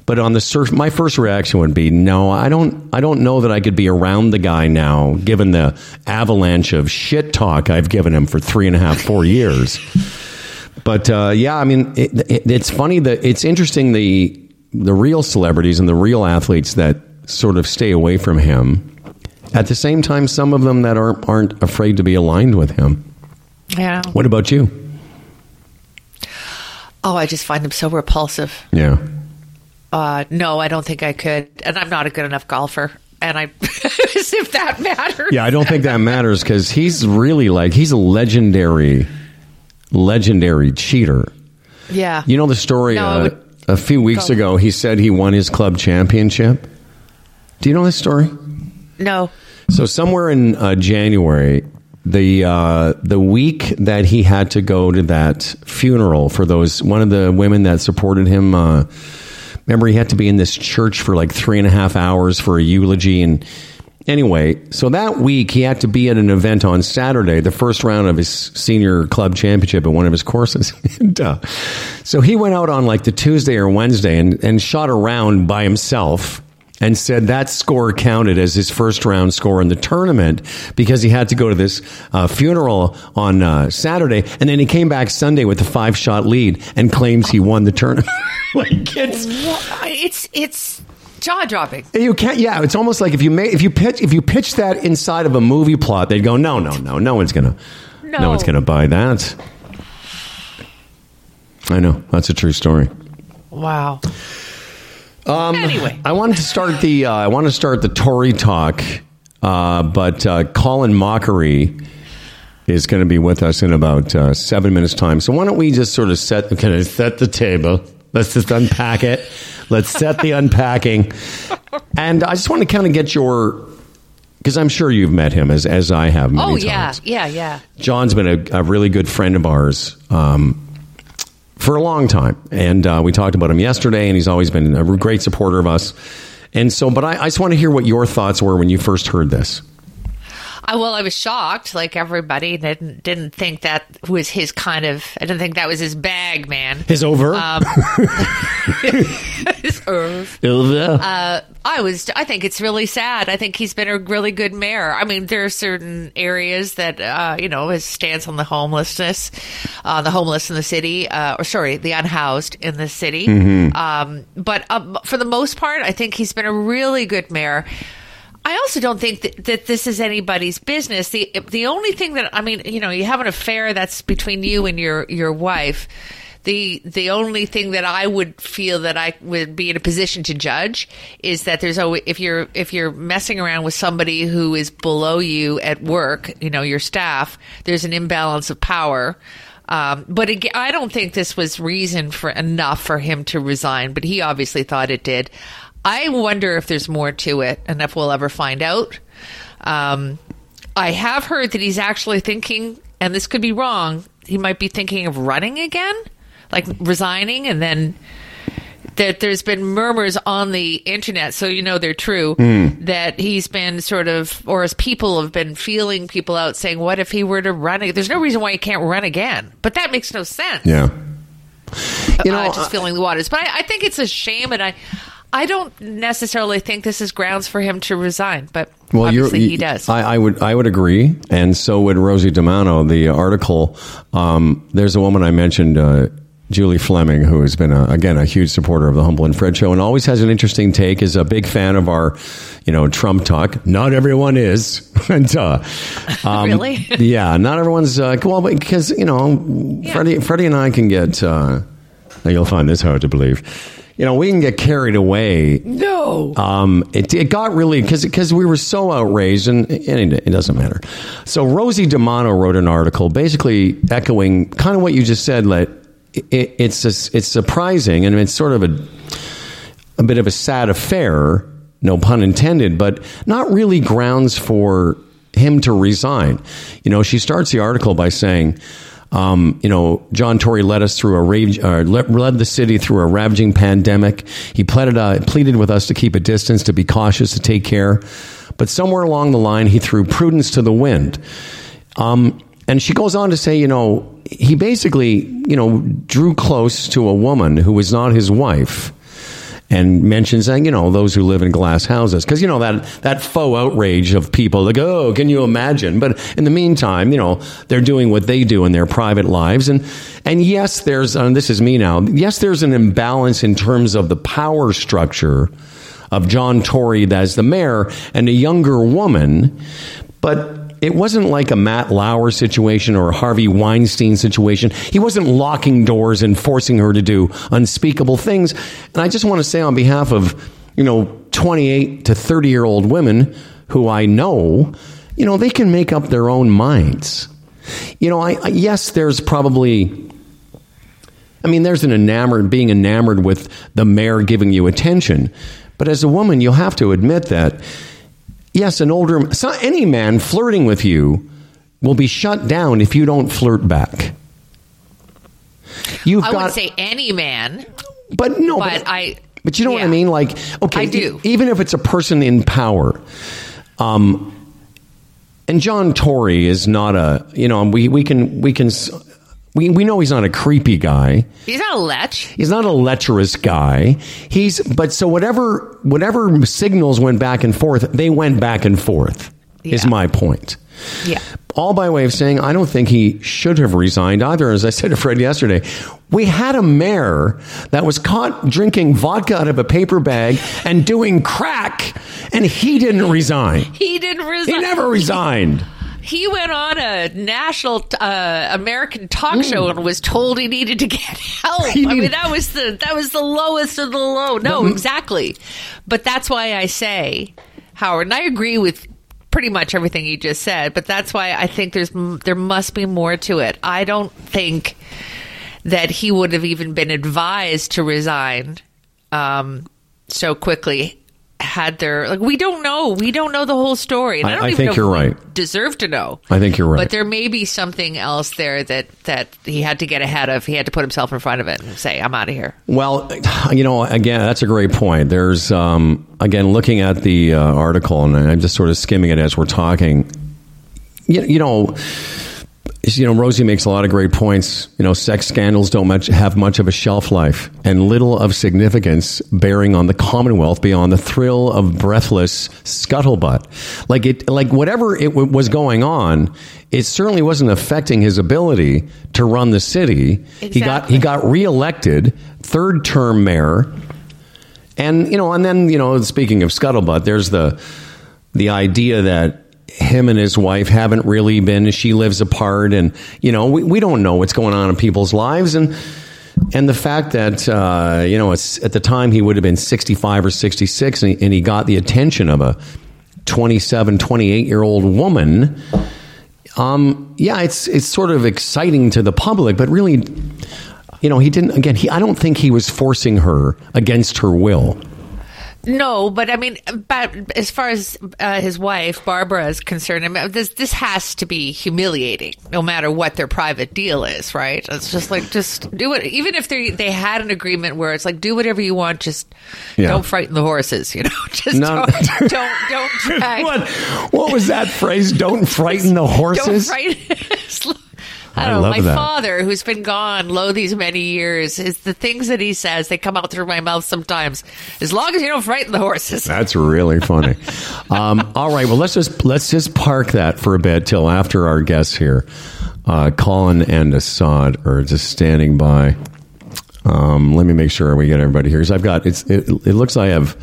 but on the surf, my first reaction would be, no, I don't, I don't know that I could be around the guy now, given the avalanche of shit talk I've given him for three and a half, four years. But uh, yeah, I mean, it, it, it's funny that it's interesting the the real celebrities and the real athletes that sort of stay away from him. At the same time, some of them that aren't aren't afraid to be aligned with him. Yeah. What about you? Oh, I just find him so repulsive. Yeah. Uh, no, I don't think I could, and I'm not a good enough golfer. And I, as if that matters. Yeah, I don't think that matters because he's really like he's a legendary, legendary cheater. Yeah. You know the story No, uh, would- a few weeks Go. ago. He said he won his club championship. Do you know this story? no. So somewhere in uh, January, the uh, the week that he had to go to that funeral for those one of the women that supported him. Uh, remember, he had to be in this church for like three and a half hours for a eulogy. And anyway, so that week he had to be at an event on Saturday, the first round of his senior club championship at one of his courses. and, uh, so he went out on like the Tuesday or Wednesday and, and shot around by himself and said that score counted as his first round score in the tournament because he had to go to this uh, funeral on uh, Saturday, and then he came back Sunday with a five shot lead and claims he won the tournament. like it's It's it's jaw dropping. you can't. Yeah, it's almost like if you if you pitch if you pitch that inside of a movie plot, they'd go, no, no, no, no one's gonna, no, No. one's gonna buy that. I know that's a true story. Wow. Um, anyway, I wanted to start the uh, I want to start the Tory talk, uh, but uh, Colin Mochrie is going to be with us in about uh, seven minutes time. So why don't we just sort of set kind of set the table? Let's just unpack it. Let's set the unpacking, and I just want to kind of get your because I'm sure you've met him as as I have. Many oh yeah, times. yeah, yeah. John's been a, a really good friend of ours um, for a long time, and uh, we talked about him yesterday, and he's always been a great supporter of us. And so, but I, I just want to hear what your thoughts were when you first heard this. I, well, I was shocked, like everybody. Didn't didn't think that was his kind of. I didn't think that was his bag, man. His over. Um, his earth. Uh, I was. I think it's really sad. I think he's been a really good mayor. I mean, there are certain areas that uh, you know his stance on the homelessness, uh, the homeless in the city, uh, or sorry, the unhoused in the city. Um, but um, for the most part, I think he's been a really good mayor. I also don't think that, that this is anybody's business. The the only thing that I mean, you know, you have an affair that's between you and your your wife. The the only thing that I would feel that I would be in a position to judge is that there's always if you're if you're messing around with somebody who is below you at work, you know, your staff, there's an imbalance of power. Um, but again, I don't think this was reason for enough for him to resign. But he obviously thought it did. I wonder if there's more to it and if we'll ever find out. Um, I have heard that he's actually thinking, and this could be wrong, he might be thinking of running again, like resigning, and then that there's been murmurs on the internet, so you know they're true, that he's been sort of, or as people have been feeling people out saying, what if he were to run? There's no reason why he can't run again, but that makes no sense yeah. You know, uh, just feeling the waters. But I, I think it's a shame, and I, I don't necessarily think this is grounds for him to resign. But Well, obviously you- he does. I, I would, I would agree, and so would Rosie DiManno. The article. Um, there's a woman I mentioned uh, Julie Fleming, who has been, a, again, a huge supporter of the Humble and Fred show and always has an interesting take, is a big fan of our, you know, Trump talk. Not everyone is. and, uh, um, Really? yeah, not everyone's, uh, well, because, you know, Freddie, Freddie and I can get, uh, you'll find this hard to believe. You know, we can get carried away No. um, it, it got really because because we were so outraged, and, and it, it doesn't matter. So Rosie DiManno wrote an article, basically echoing kind of what you just said. Let it, it's it's surprising, and it's sort of a a bit of a sad affair, no pun intended, but not really grounds for him to resign. You know, she starts the article by saying. Um, you know, John Tory led us through a rage, uh, led, the city through a ravaging pandemic. He pleaded, uh, pleaded with us to keep a distance, to be cautious, to take care. But somewhere along the line, he threw prudence to the wind. Um, and she goes on to say, you know, he basically, you know, drew close to a woman who was not his wife and mentions that you know those who live in glass houses. Because you know that that faux outrage of people like oh can you imagine? But in the meantime you know they're doing what they do in their private lives. And and yes there's and this is me now. Yes there's an imbalance in terms of the power structure of John Tory as the mayor and a younger woman but it wasn't like a Matt Lauer situation or a Harvey Weinstein situation. He wasn't locking doors and forcing her to do unspeakable things. And I just want to say on behalf of, you know, 28 to 30 year old women who I know, you know, they can make up their own minds. You know, I, I yes, there's probably I mean, there's an enamored, being enamored with the mayor giving you attention. But as a woman, you'll have to admit that, yes, an older, so any man flirting with you will be shut down if you don't flirt back. You've I got, would say any man, but no, but I. but you know what I mean? Like, okay, I do. e- even if it's a person in power, um, and John Tory is not a, you know, we we can we can we we know he's not a creepy guy. He's not a lech. He's not a lecherous guy. He's but so whatever whatever signals went back and forth, they went back and forth. Is my point. Yeah. All by way of saying, I don't think he should have resigned either. As I said to Fred yesterday, we had a mayor that was caught drinking vodka out of a paper bag and doing crack, and he didn't resign. He didn't resign. He never resigned. He went on a national uh, American talk show and was told he needed to get help. He I mean, that was the that was the lowest of the low. No, exactly. But that's why I say, Howard, and I agree with pretty much everything you just said. But that's why I think there's there must be more to it. I don't think that he would have even been advised to resign um, so quickly. Had their like we don't know we don't know the whole story and I, don't I even think you're right. deserve to know. I think you're right. But there may be something else there that that he had to get ahead of. He had to put himself in front of it and say, "I'm out of here." Well, you know, again, that's a great point. There's, um, again, looking at the uh, article, and I'm just sort of skimming it as we're talking. You, you know, you know, Rosie makes a lot of great points. You know, sex scandals don't much have much of a shelf life, and little of significance bearing on the Commonwealth beyond the thrill of breathless scuttlebutt. Like it, like whatever it w- was going on, it certainly wasn't affecting his ability to run the city. He got he got reelected, third term mayor. And you know, and then you know, speaking of scuttlebutt, there's the the idea that him and his wife haven't really been. She lives apart, and you know, we, we don't know what's going on in people's lives, and and the fact that uh, you know, at the time he would have been 65 or 66, and he, and he got the attention of a 27, 28 year old woman. Um, yeah, it's it's sort of exciting to the public, but really, you know, he didn't. Again, he I don't think he was forcing her against her will. No, but I mean, but as far as uh, his wife Barbara is concerned, I mean, this this has to be humiliating, no matter what their private deal is, right? It's just like just do it, even if they they had an agreement where it's like do whatever you want, just Yeah. don't frighten the horses, you know, just No. don't don't don't drag. What what was that phrase? Don't frighten the Don't horses. frighten. I I don't know. My that. father, who's been gone low these many years, is the things that he says. They come out through my mouth sometimes. As long as you don't frighten the horses. That's really funny. Um, all right, well let's just let's just park that for a bit till after our guests here, uh, Colin and Assad are just standing by. Um, let me make sure we get everybody here because I've got it's. It, it looks like I have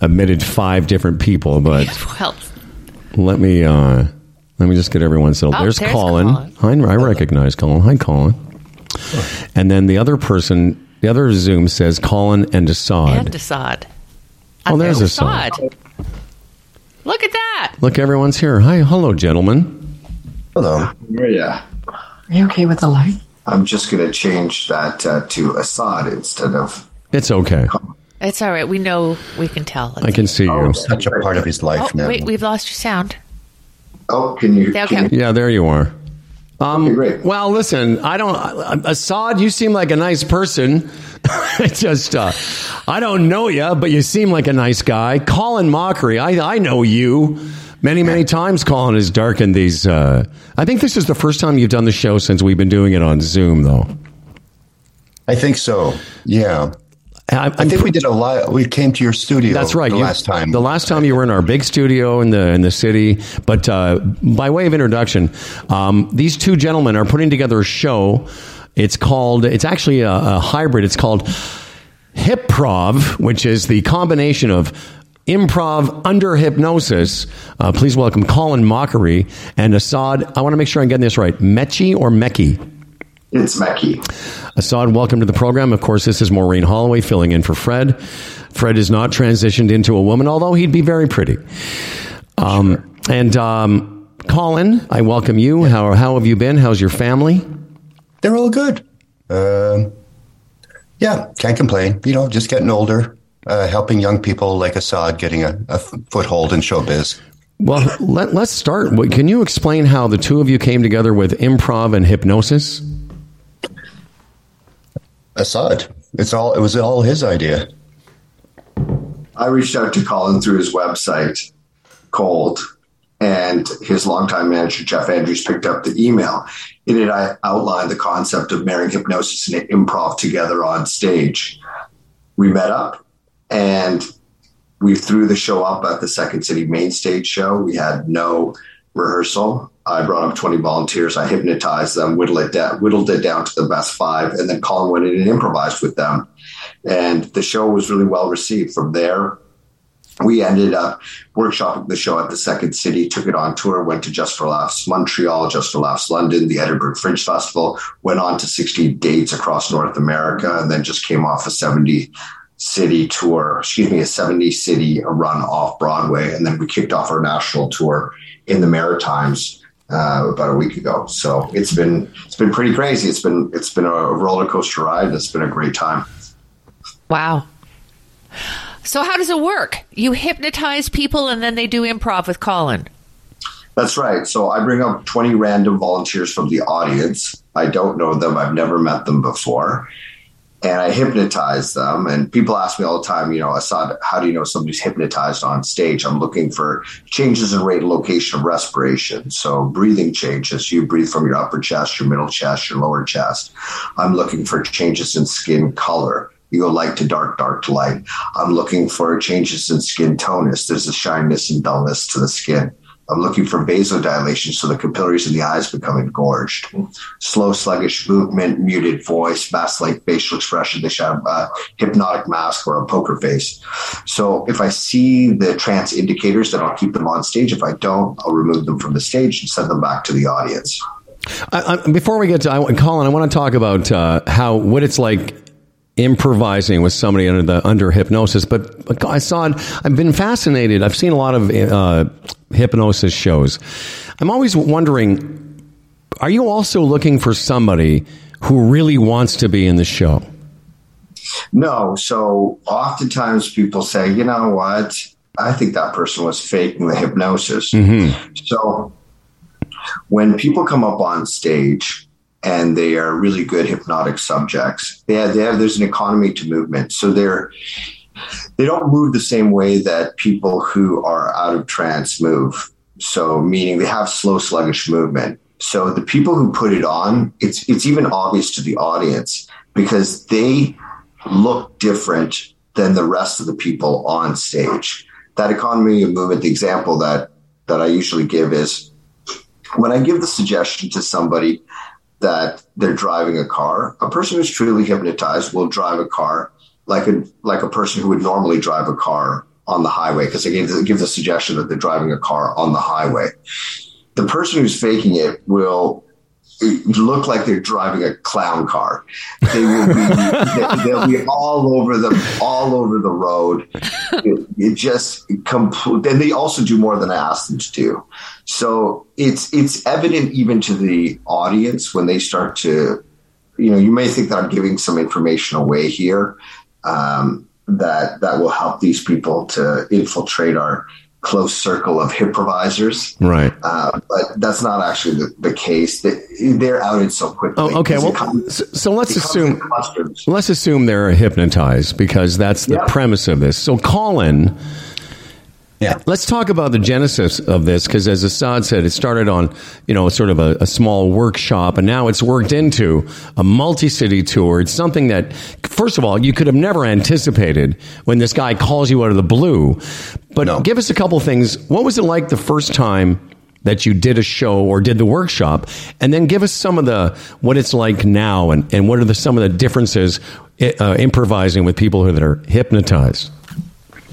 admitted five different people, but Well, let me uh, let me just get everyone settled. Oh, there's, there's Colin. Colin. I, I recognize Colin. Hi, Colin. And then the other person, the other Zoom says Colin and Assad. and Assad. Oh, there's Assad. Assad. Look at that. Look, everyone's here. Hi, hello, gentlemen. Hello. Yeah. Are you Are you okay with the light? I'm just going to change that uh, to Assad instead of. It's okay. It's all right. We know. We can tell. I can see you. Such a part of his Oh, life now. wait. We've lost your sound. Oh, can you? Okay. Can you Yeah, there you are. Um, Okay, great. Well, listen, I don't. Assad, you seem like a nice person. It's just, uh, I don't know you, but you seem like a nice guy. Colin Mochrie, I, I know you. Many, many times Colin has darkened these. Uh, I think this is the first time you've done the show since we've been doing it on Zoom, though. I think so. Yeah. I, I think we did a lot. We came to your studio. That's right. The You- last time. The last time you were in our big studio in the in the city. But uh, by way of introduction, um, these two gentlemen are putting together a show. It's called. It's actually a, a hybrid. It's called Hyprov, which is the combination of improv under hypnosis. Uh, please welcome Colin Mochrie and Assad. I want to make sure I'm getting this right. Mechi or Meki? It's Meki. Assad, welcome to the program. Of course, this is Maureen Holloway filling in for Fred. Fred is not transitioned into a woman, although he'd be very pretty. Um, And um, Colin, I welcome you. How, how have you been? How's your family? They're all good. Um yeah, can't complain. You know, just getting older, uh, helping young people like Assad getting a, a foothold in showbiz. Well, let, let's start. Can you explain how the two of you came together with improv and hypnosis? Assad, it's all. It was all his idea. I reached out to Colin through his website, Cold, and his longtime manager, Jeff Andrews, picked up the email. In it, I uh, outlined the concept of marrying hypnosis and improv together on stage. We met up and we threw the show up at the Second City main stage show. We had no rehearsal. I brought up 20 volunteers. I hypnotized them, whittled it, down, whittled it down to the best five, and then Colin went in and improvised with them. And the show was really well received. From there, we ended up workshopping the show at the Second City, took it on tour, went to Just for Laughs Montreal, Just for Laughs London, the Edinburgh Fringe Festival, went on to 60 dates across North America, and then just came off a 70 city tour, excuse me, a 70 city run off Broadway. And then we kicked off our national tour in the Maritimes. Uh, about a week ago, so it's been it's been pretty crazy. It's been it's been a roller coaster ride. It's been a great time. Wow. So how does it work? You hypnotize people and then they do improv with Colin. That's right. So I bring up 20 random volunteers from the audience. I don't know them, I've never met them before. And I hypnotize them. And people ask me all the time, you know, Assad, how do you know somebody's hypnotized on stage? I'm looking for changes in rate and location of respiration. So breathing changes. You breathe from your upper chest, your middle chest, your lower chest. I'm looking for changes in skin color. You go light to dark, dark to light. I'm looking for changes in skin tonus. There's a shyness and dullness to the skin. I'm looking for vasodilation, so the capillaries in the eyes become engorged. Slow, sluggish movement, muted voice, mask-like facial expression. They should have a hypnotic mask or a poker face. So if I see the trance indicators, then I'll keep them on stage. If I don't, I'll remove them from the stage and send them back to the audience. I, I, before we get to I, Colin, I want to talk about uh, how what it's like improvising with somebody under the under hypnosis. But I saw it. I've been fascinated. I've seen a lot of uh, hypnosis shows. I'm always wondering: Are you also looking for somebody who really wants to be in the show? No. So oftentimes people say, you know what? I think that person was faking the hypnosis. Mm-hmm. So when people come up on stage and they are really good hypnotic subjects, they have, they have there's an economy to movement. So they're they don't move the same way that people who are out of trance move. So meaning they have slow, sluggish movement. So the people who put it on, it's it's even obvious to the audience because they look different than the rest of the people on stage. That economy of movement, the example that that I usually give is when I give the suggestion to somebody that they're driving a car. A person who's truly hypnotized will drive a car like a like a person who would normally drive a car on the highway because they give, they give the suggestion that they're driving a car on the highway. The person who's faking it will look like they're driving a clown car. They will be, they'll be all over the all over the road. It, it just complete. And they also do more than I asked them to do. So it's it's evident even to the audience when they start to, you know, you may think that I'm giving some information away here. Um, that that will help these people to infiltrate our close circle of hypnovisers. Right. Uh, but that's not actually the, the case. They, they're outed so quickly. Oh, okay. Well, comes, so, so let's assume let's assume they're hypnotized because that's the Yeah. premise of this. So, Colin, Yeah. let's talk about the genesis of this because, as Assad said, it started on you know sort of a, a small workshop, and now it's worked into a multi-city tour. It's something that, first of all, you could have never anticipated when this guy calls you out of the blue. But No. give us a couple things. What was it like the first time? that you did a show or did the workshop and then give us some of the what it's like now and, and what are the some of the differences uh, improvising with people who that are hypnotized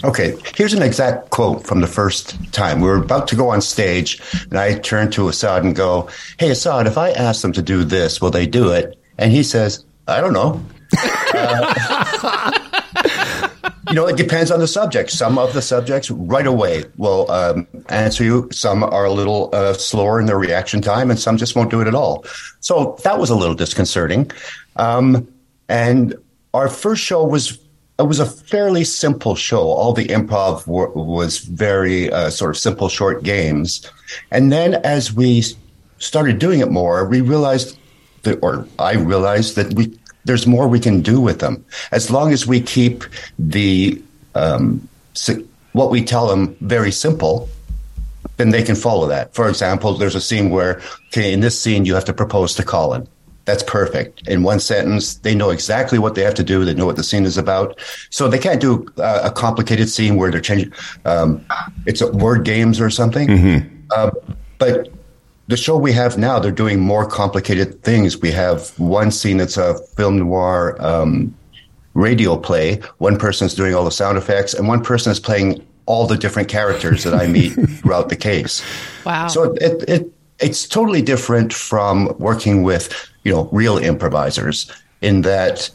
Okay, here's an exact quote from the first time. We were about to go on stage, and I turned to Assad and go, Hey, Assad, if I ask them to do this, will they do it? And he says, I don't know. Uh, you know, it depends on the subject. Some of the subjects right away will um, answer you. Some are a little uh, slower in their reaction time, and some just won't do it at all. So that was a little disconcerting. Um, and our first show was it was a fairly simple show. All the improv were, was very uh, sort of simple, short games. And then as we started doing it more, we realized that, or I realized that we there's more we can do with them as long as we keep the um, si- what we tell them very simple. Then they can follow that. For example, there's a scene where, okay, in this scene you have to propose to Colin. That's perfect. In one sentence, they know exactly what they have to do. They know what the scene is about. So they can't do uh, a complicated scene where they're changing. Um, it's a word games or something. Uh, but the show we have now, they're doing more complicated things. We have one scene that's a film noir um, radio play. One person's doing all the sound effects, and one person is playing all the different characters that I meet throughout the case. Wow. So it, it it's totally different from working with you know real improvisers in that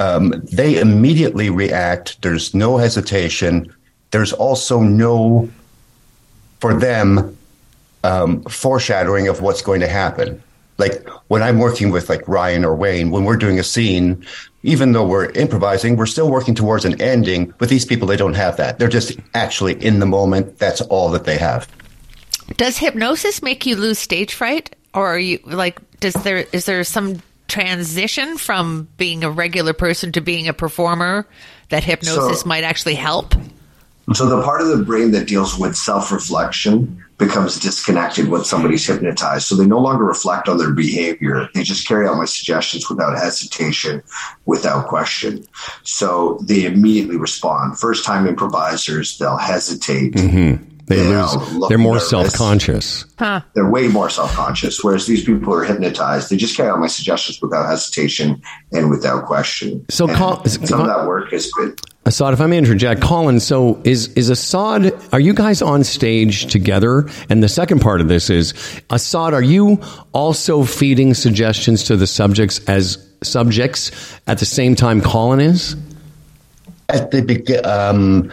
um, they immediately react. There's no hesitation. There's also no for them um, foreshadowing of what's going to happen. Like when I'm working with like Ryan or Wayne, when we're doing a scene, even though we're improvising, we're still working towards an ending. With these people, they don't have that. They're just actually in the moment. That's all that they have. Does hypnosis make you lose stage fright, or are you like? Does there is there some transition from being a regular person to being a performer that hypnosis So- might actually help? So the part of the brain that deals with self-reflection becomes disconnected when somebody's hypnotized. So they no longer reflect on their behavior. They just carry out my suggestions without hesitation, without question. So they immediately respond. First time improvisers, they'll hesitate. Mm-hmm. They They'll lose look they're more nervous. self-conscious They're way more self-conscious. Whereas these people are hypnotized, they just carry out my suggestions without hesitation and without question. So And call- some of that work has been Assad, if I may interject, Colin, so is, is Assad, are you guys on stage together? And the second part of this is, Assad, are you also feeding suggestions to the subjects as subjects at the same time Colin is? At the begin, um,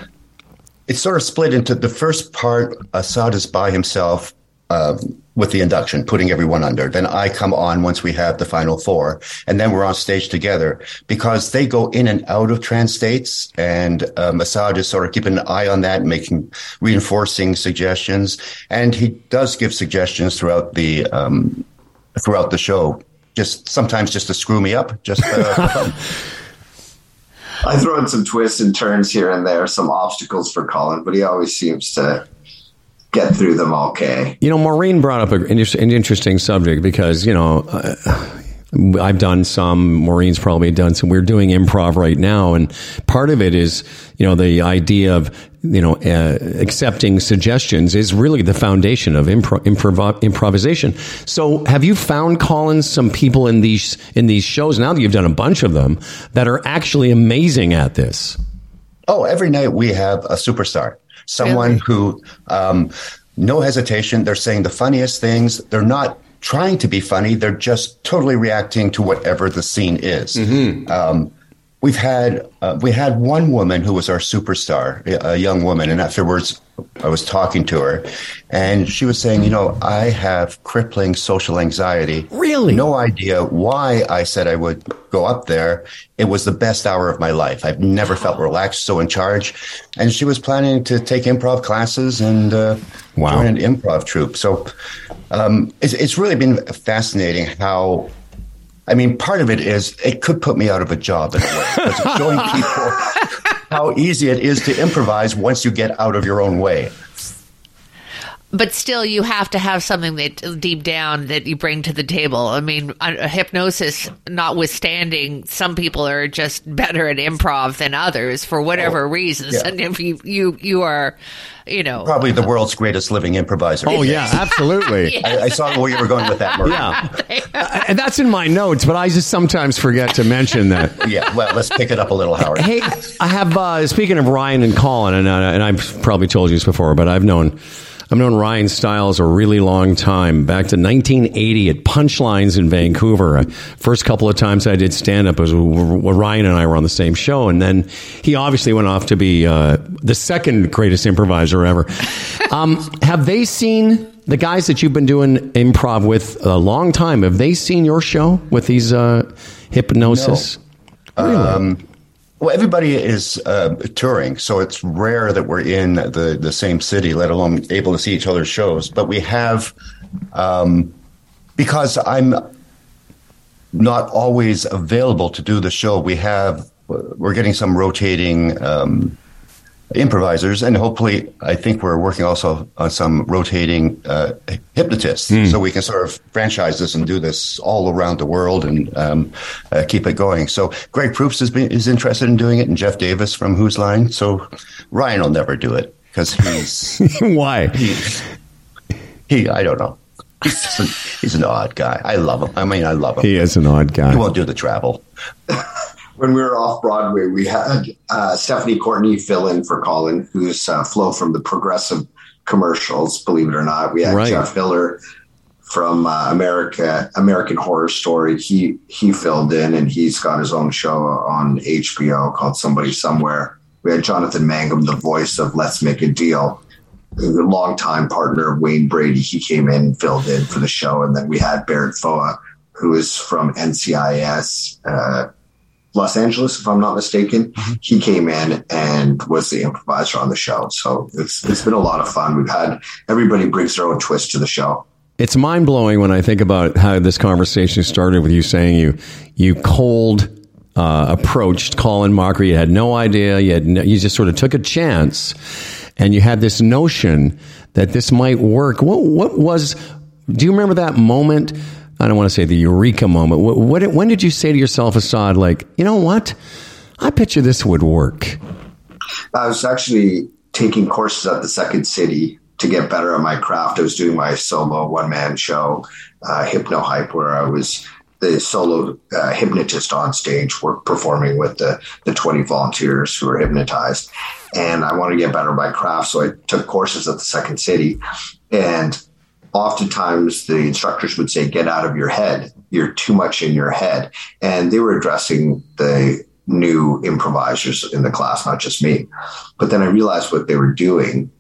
it's sort of split into the first part. Assad is by himself um, with the induction, putting everyone under. Then I come on once we have the final four, and then we're on stage together because they go in and out of trance states, and um, Assad is sort of keeping an eye on that, making reinforcing suggestions, and he does give suggestions throughout the um, throughout the show. Just sometimes just to screw me up, just uh. I throw in some twists and turns here and there, some obstacles for Colin, but he always seems to get through them okay. You know, Maureen brought up an interesting subject because, you know, uh, I've done some. Maureen's probably done some. We're doing improv right now, and part of it is, you know, the idea of you know uh, accepting suggestions is really the foundation of impro- improv- improvisation. So, have you found, Collins, some people in these in these shows now that you've done a bunch of them that are actually amazing at this? Oh, every night we have a superstar, someone Really? who, um, no hesitation, they're saying the funniest things. They're not trying to be funny. They're just totally reacting to whatever the scene is. Um, we've had uh, we had one woman who was our superstar, a young woman, and afterwards I was talking to her, and she was saying, you know, I have crippling social anxiety. Really? No idea why I said I would go up there. It was the best hour of my life. I've never felt relaxed, so in charge. And she was planning to take improv classes and uh, Wow. join an improv troupe. So um, it's, it's really been fascinating how. I mean, part of it is it could put me out of a job in a way because it's showing people how easy it is to improvise once you get out of your own way. But still you have to have something that deep down that you bring to the table i mean a hypnosis notwithstanding some people are just better at improv than others for whatever reasons yeah. and if you you you are you know Probably the world's greatest living improviser. Oh yeah, absolutely. I, I saw where you were going with that, Marie. Yeah, and that's in my notes, but I just sometimes forget to mention that. Yeah, well, let's pick it up a little, Howard. Hey, I have. Uh, speaking of Ryan and Colin, and, uh, and I've probably told you this before, but I've known. I've known Ryan Stiles a really long time, back to 1980 at Punchlines in Vancouver. Uh, First couple of times I did stand up was Ryan and I were on the same show, and then he obviously went off to be uh, the second greatest improviser ever. Um, have they seen the guys that you've been doing improv with a long time? Have they seen your show with these uh, hypnosis? Really? Well, everybody is uh, touring, so it's rare that we're in the, the same city, let alone able to see each other's shows. But we have, um, because I'm not always available to do the show, we have, we're getting some rotating um, improvisers, and hopefully, I think we're working also on some rotating uh, hypnotists, so we can sort of franchise this and do this all around the world and um, uh, keep it going. So Greg Proops has been is interested in doing it, and Jeff Davis from Whose Line. So Ryan will never do it because he's Why? he. he I don't know. He's, an, he's an odd guy. I love him. I mean, I love him. He is an odd guy. He won't do the travel. when we were off Broadway, we had uh, Stephanie Courtney fill in for Colin, who's uh, Flo from the Progressive commercials. Believe it or not, we had Right. Jeff Hiller from uh, America, American Horror Story. He he filled in, and he's got his own show on HBO called Somebody Somewhere. We had Jonathan Mangum, the voice of Let's Make a Deal. The longtime partner of Wayne Brady, he came in and filled in for the show, and then we had Barrett Foa, who is from NCIS. Los Angeles, if I'm not mistaken. He came in and was the improviser on the show. So it's it's been a lot of fun. We've had everybody brings their own twist to the show. It's mind blowing when I think about how this conversation started with you saying you you cold uh, approached Colin Mochrie. You had no idea. You had no, you just sort of took a chance, and you had this notion that this might work. What what was? Do you remember that moment? I don't want to say the eureka moment. What, what when did you say to yourself, Assad, like you know what? I you this would work. I was actually taking courses at the Second City to get better at my craft. I was doing my solo one man show, uh, Hypno Hype, where I was the solo uh, hypnotist on stage, work performing with the, the 20 volunteers who were hypnotized. And I wanted to get better at my craft. So I took courses at the Second City. And oftentimes the instructors would say, get out of your head. You're too much in your head. And they were addressing the new improvisers in the class, not just me. But then I realized what they were doing.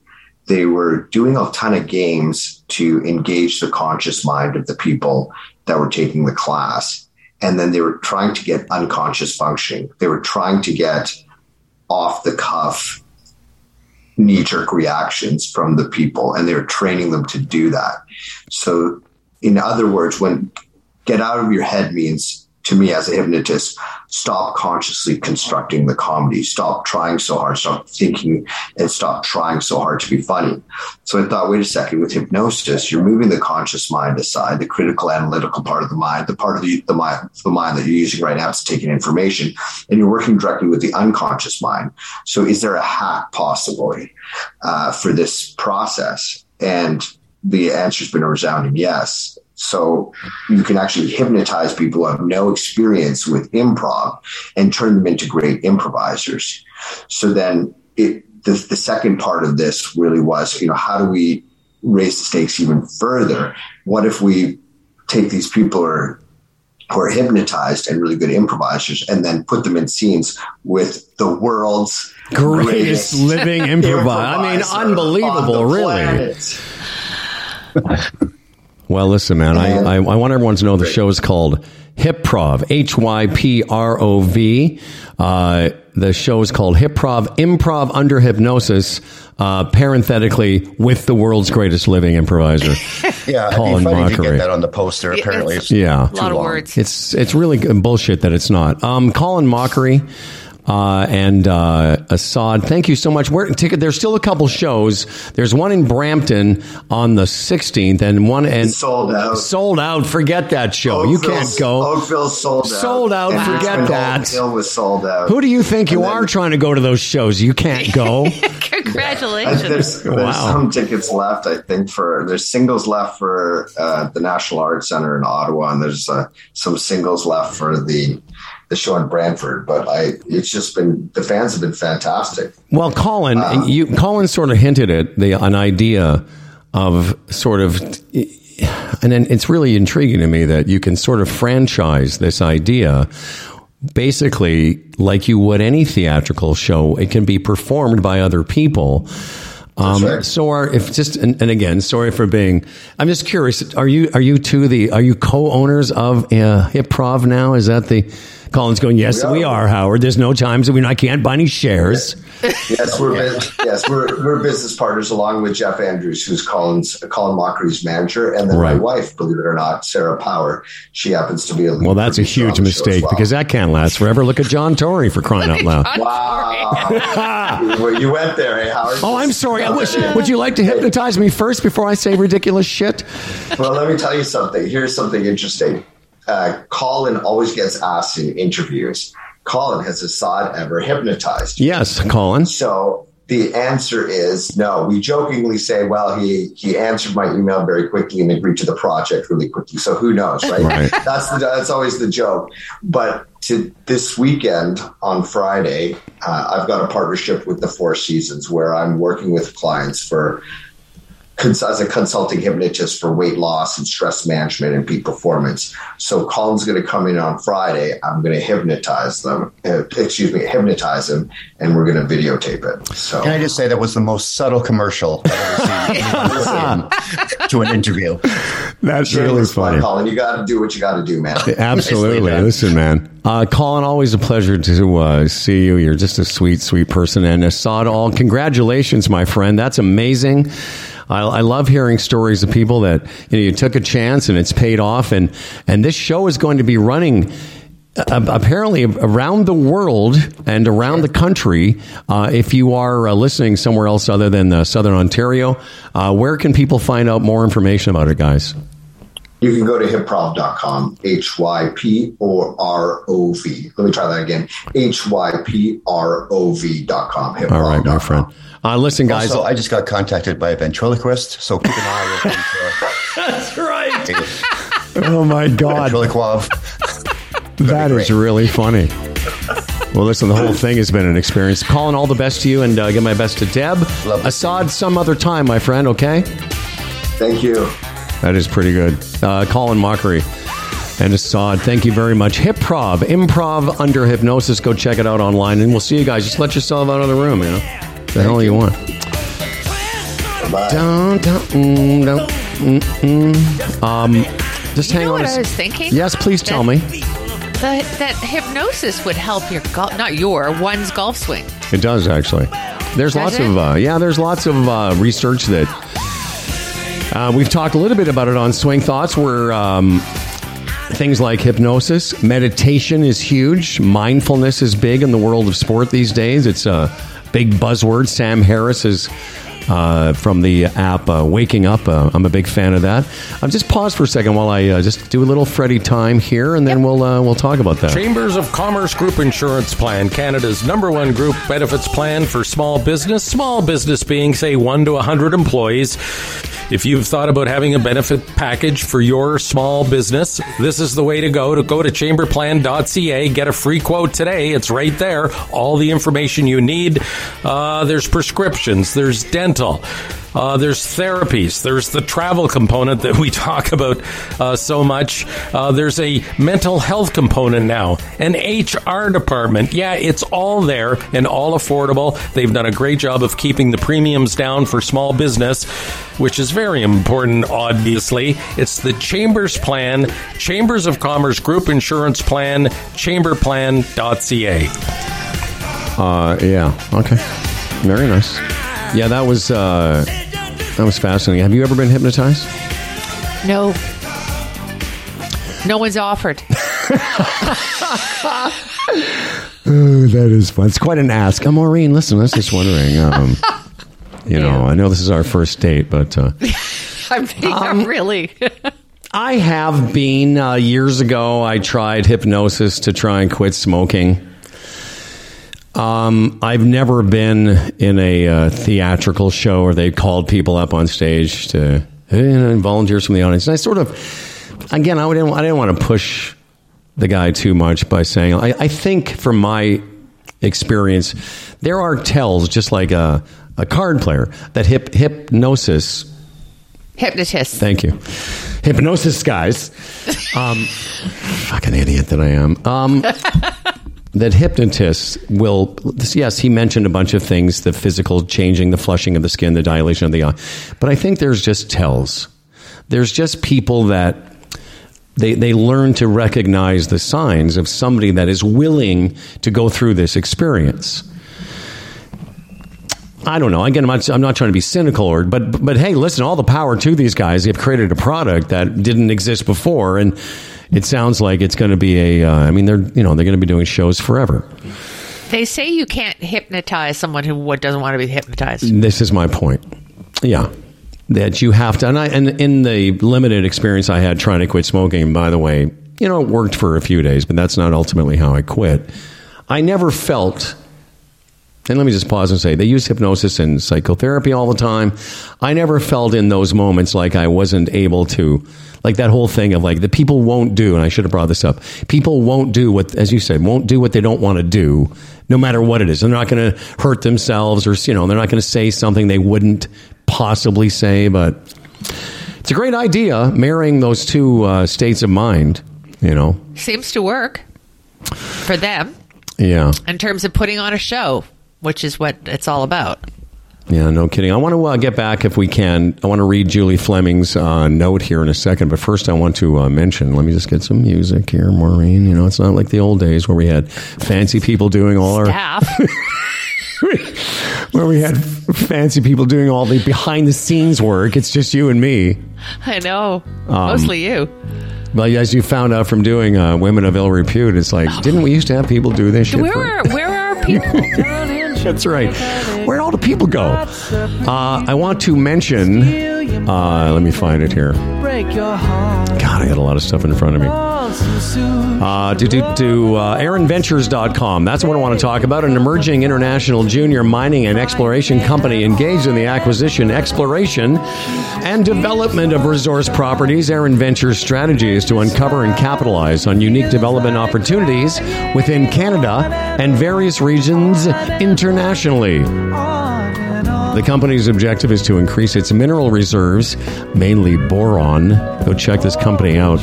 They were doing a ton of games to engage the conscious mind of the people that were taking the class. And then they were trying to get unconscious functioning. They were trying to get off the cuff knee jerk reactions from the people, and they're training them to do that. So, in other words, when get out of your head means to me as a hypnotist, stop consciously constructing the comedy, stop trying so hard, stop thinking and stop trying so hard to be funny. So I thought, wait a second, with hypnosis, you're moving the conscious mind aside, the critical analytical part of the mind, the part of the, the mind, the mind that you're using right now is taking information, and you're working directly with the unconscious mind. So is there a hack possibly uh, for this process? And the answer's been a resounding yes. So you can actually hypnotize people who have no experience with improv and turn them into great improvisers. So then it, the, the second part of this really was, you know, how do we raise the stakes even further? What if we take these people who are, who are hypnotized and really good improvisers and then put them in scenes with the world's Greatest living improviser. I mean, unbelievable, on the really. planet. Well, listen, man, I, I, I want everyone to know the show is called Hyprov, H Y P R O V. Uh, the show is called Hyprov, Improv Under Hypnosis, uh, parenthetically, with the world's greatest living improviser. Yeah, it'd Colin be funny to Mochrie. get that on the poster. Apparently, it's- it's Yeah. A lot of long. words. It's it's really bullshit that it's not. Um, Colin Mochrie uh, and uh, Assad, thank you so much. We're, ticket, there's still a couple shows. There's one in Brampton on the 16th, and one and sold out. sold out. Forget that show. you can't Oakville's- go. Oakville's sold out. Sold out, And forget Richmond that. Hill was sold out. Who do you think you then- are trying to go to those shows? You can't go. I- Congratulations. There's, there's Wow. some tickets left, I think, for there's singles left for uh, the National Arts Center in Ottawa, and there's uh, some singles left for the the show in Brantford. But I, it's just been the fans have been fantastic. Well, Colin, you Colin sort of hinted at the an idea of sort of, and then it's really intriguing to me that you can sort of franchise this idea. Basically, like you would any theatrical show, it can be performed by other people. Um, right. So are if just and, and again, sorry for being. I'm just curious. Are you are you two the are you co-owners of uh, Hyprov now? Is that the Colin's going? Yes, We we are. are. Howard. There's no times that we I can't buy any shares. Yes, we're bus- yes we're we're business partners along with Jeff Andrews, who's Colin's Colin Mochrie's manager, and then my wife, believe it or not, Sarah Power. She happens to be a Well, that's a huge on the show as mistake well. because that can't last forever. Look at John Tory for crying out loud. Wow, you, you went there, hey Howard. Oh, I'm sorry. I wish, would you like to hypnotize me first before I say ridiculous shit? Well, let me tell you something. Here's something interesting. Uh, Colin always gets asked in interviews. Colin has Assad ever hypnotized? you?" Yes, Colin. So the answer is no. We jokingly say, well, he he answered my email very quickly and agreed to the project really quickly. So who knows, right? Right. That's the, that's always the joke. But to this weekend on Friday, uh, I've got a partnership with the Four Seasons where I'm working with clients for cons- as a consulting hypnotist for weight loss and stress management and peak performance. So Colin's going to come in on Friday. I'm going to hypnotize them, uh, excuse me, hypnotize him, and we're going to videotape it. So Can I just say that was the most subtle commercial I've ever seen to an interview? That's Shameless plug, Colin, you got to do what you got to do, man. Absolutely. Nicely done. Listen, man. Uh, Colin, always a pleasure to uh, see you. You're just a sweet, sweet person. And Assad, all congratulations, my friend. That's amazing. I, I love hearing stories of people that you know you took a chance and it's paid off. And and this show is going to be running. Uh, apparently around the world and around the country. Uh, if you are uh, listening somewhere else other than uh, Southern Ontario, uh, where can people find out more information about it, guys? You can go to hyprov.com, H Y P O R O V. Let me try that again. H Y P R O V.com. Hyprov.com. All right, my friend. Uh, listen, guys. Also, I just got contacted by a ventriloquist, so keep an eye open for That's right. oh my God, ventriloquist. that is really funny. Well, listen, the whole thing has been an experience. Colin, all the best to you, and uh, give my best to Deb. Love. Assad, some other time, my friend. Okay, Thank you. That is pretty good. Uh, Colin Mochrie and Assad, thank you very much. Hyprov, improv under hypnosis. Go check it out online, and we'll see you guys. Just let yourself out of the room. You know, the hell you want. Bye. Dun, dun, mm, dun, mm, mm. Um, just You hang know on. what a I s- was thinking? Yes, please tell That- me. That, that hypnosis would help your golf, not your, one's golf swing. It does actually. There's Does lots it? of uh, yeah. There's lots of uh, research that uh, we've talked a little bit about it on Swing Thoughts. Where um, things like hypnosis, meditation is huge, mindfulness is big in the world of sport these days. It's a big buzzword. Sam Harris is uh, from the app uh, Waking Up. Uh, I'm a big fan of that. I'll just pause for a second while I uh, just do a little Freddie time here, and then we'll uh, we'll talk about that. Chambers of Commerce Group Insurance Plan, Canada's number one group benefits plan for small business. Small business being, say, one to 100 employees. If you've thought about having a benefit package for your small business, this is the way to go. To go to chamberplan.ca, get a free quote today. It's right there. All the information you need. Uh, there's prescriptions. There's dental. Uh, there's therapies. There's the travel component that we talk about uh, so much. Uh, there's a mental health component now, an HR department. Yeah, it's all there and all affordable. They've done a great job of keeping the premiums down for small business, which is very important, obviously. It's the Chambers Plan, Chambers of Commerce Group Insurance Plan, chamberplan.ca. Uh, yeah. Okay. Very nice. Yeah, that was uh, that was fascinating. Have you ever been hypnotized? No. No one's offered. Oh, that is fun. It's quite an ask. I'm Maureen. Listen, I was just wondering. Um, you know, I know this is our first date, but uh, I'm being Um, really. I have been uh, years ago. I tried hypnosis to try and quit smoking. Um, I've never been in a uh, theatrical show where they called people up on stage to volunteers from the audience. And I sort of, again, I didn't, I didn't want to push the guy too much by saying, I, I think from my experience, there are tells, just like a, a card player, that hip, hypnosis Hypnotist. Thank you. Hypnosis guys. Um, fucking idiot that I am. Um, that hypnotists will, yes, he mentioned a bunch of things the physical changing, the flushing of the skin, the dilation of the eye. But I think there's just tells. There's just people that they, they learn to recognize the signs of somebody that is willing to go through this experience. I don't know. Again, I'm not, I'm not trying to be cynical, or but but hey, listen, all the power to these guys. They've created a product that didn't exist before, and it sounds like it's going to be a. Uh, I mean, they're you know they're going to be doing shows forever. They say you can't hypnotize someone who what doesn't want to be hypnotized. This is my point. Yeah, that you have to, and I and in the limited experience I had trying to quit smoking, by the way, you know, it worked for a few days, but that's not ultimately how I quit. I never felt. And let me just pause and say they use hypnosis and psychotherapy all the time. I never felt in those moments like I wasn't able to, like that whole thing of like the people won't do, and I should have brought this up. People won't do what, as you said, won't do what they don't want to do, no matter what it is. And they're not going to hurt themselves, or you know, they're not going to say something they wouldn't possibly say. But it's a great idea marrying those two uh, states of mind. You know, Seems to work for them yeah. in terms of putting on a show, which is what it's all about. Yeah, no kidding. I want to uh, get back if we can. I want to read Julie Fleming's uh, note here in a second, but first I want to uh, mention. Let me just get some music here, Maureen. You know, it's not like the old days where we had fancy people doing all our Staff. where we had fancy people doing all the behind the scenes work. It's just you and me. I know. Um, Mostly you. But as you found out from doing uh, Women of Ill Repute, it's like, didn't we used to have people do this shit? Where for- are where are people? That's right. Where'd all the people go? Uh, I want to mention. Uh, let me find it here. God, I got a lot of stuff in front of me. Uh, to to, to uh, ErinVentures.com. That's what I want to talk about. An emerging international junior mining and exploration company engaged in the acquisition, exploration, and development of resource properties. Erin Ventures' strategy is to uncover and capitalize on unique development opportunities within Canada and various regions internationally. The company's objective is to increase its mineral reserves, mainly boron. Go check this company out.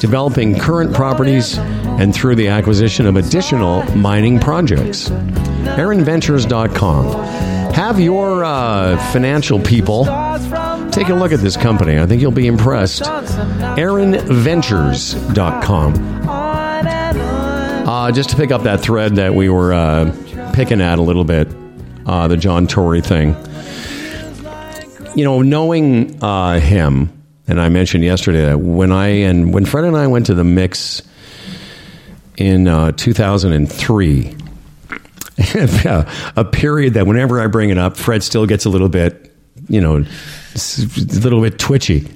Developing current properties and through the acquisition of additional mining projects. ErinVentures.com. Have your uh, financial people take a look at this company. I think you'll be impressed. ErinVentures.com. Uh, just to pick up that thread that we were uh, picking at a little bit, uh, the John Tory thing. You know, knowing uh, him and I mentioned yesterday that when I and when Fred and I went to the mix in uh, 2003, a period that whenever I bring it up, Fred still gets a little bit, you know, a little bit twitchy.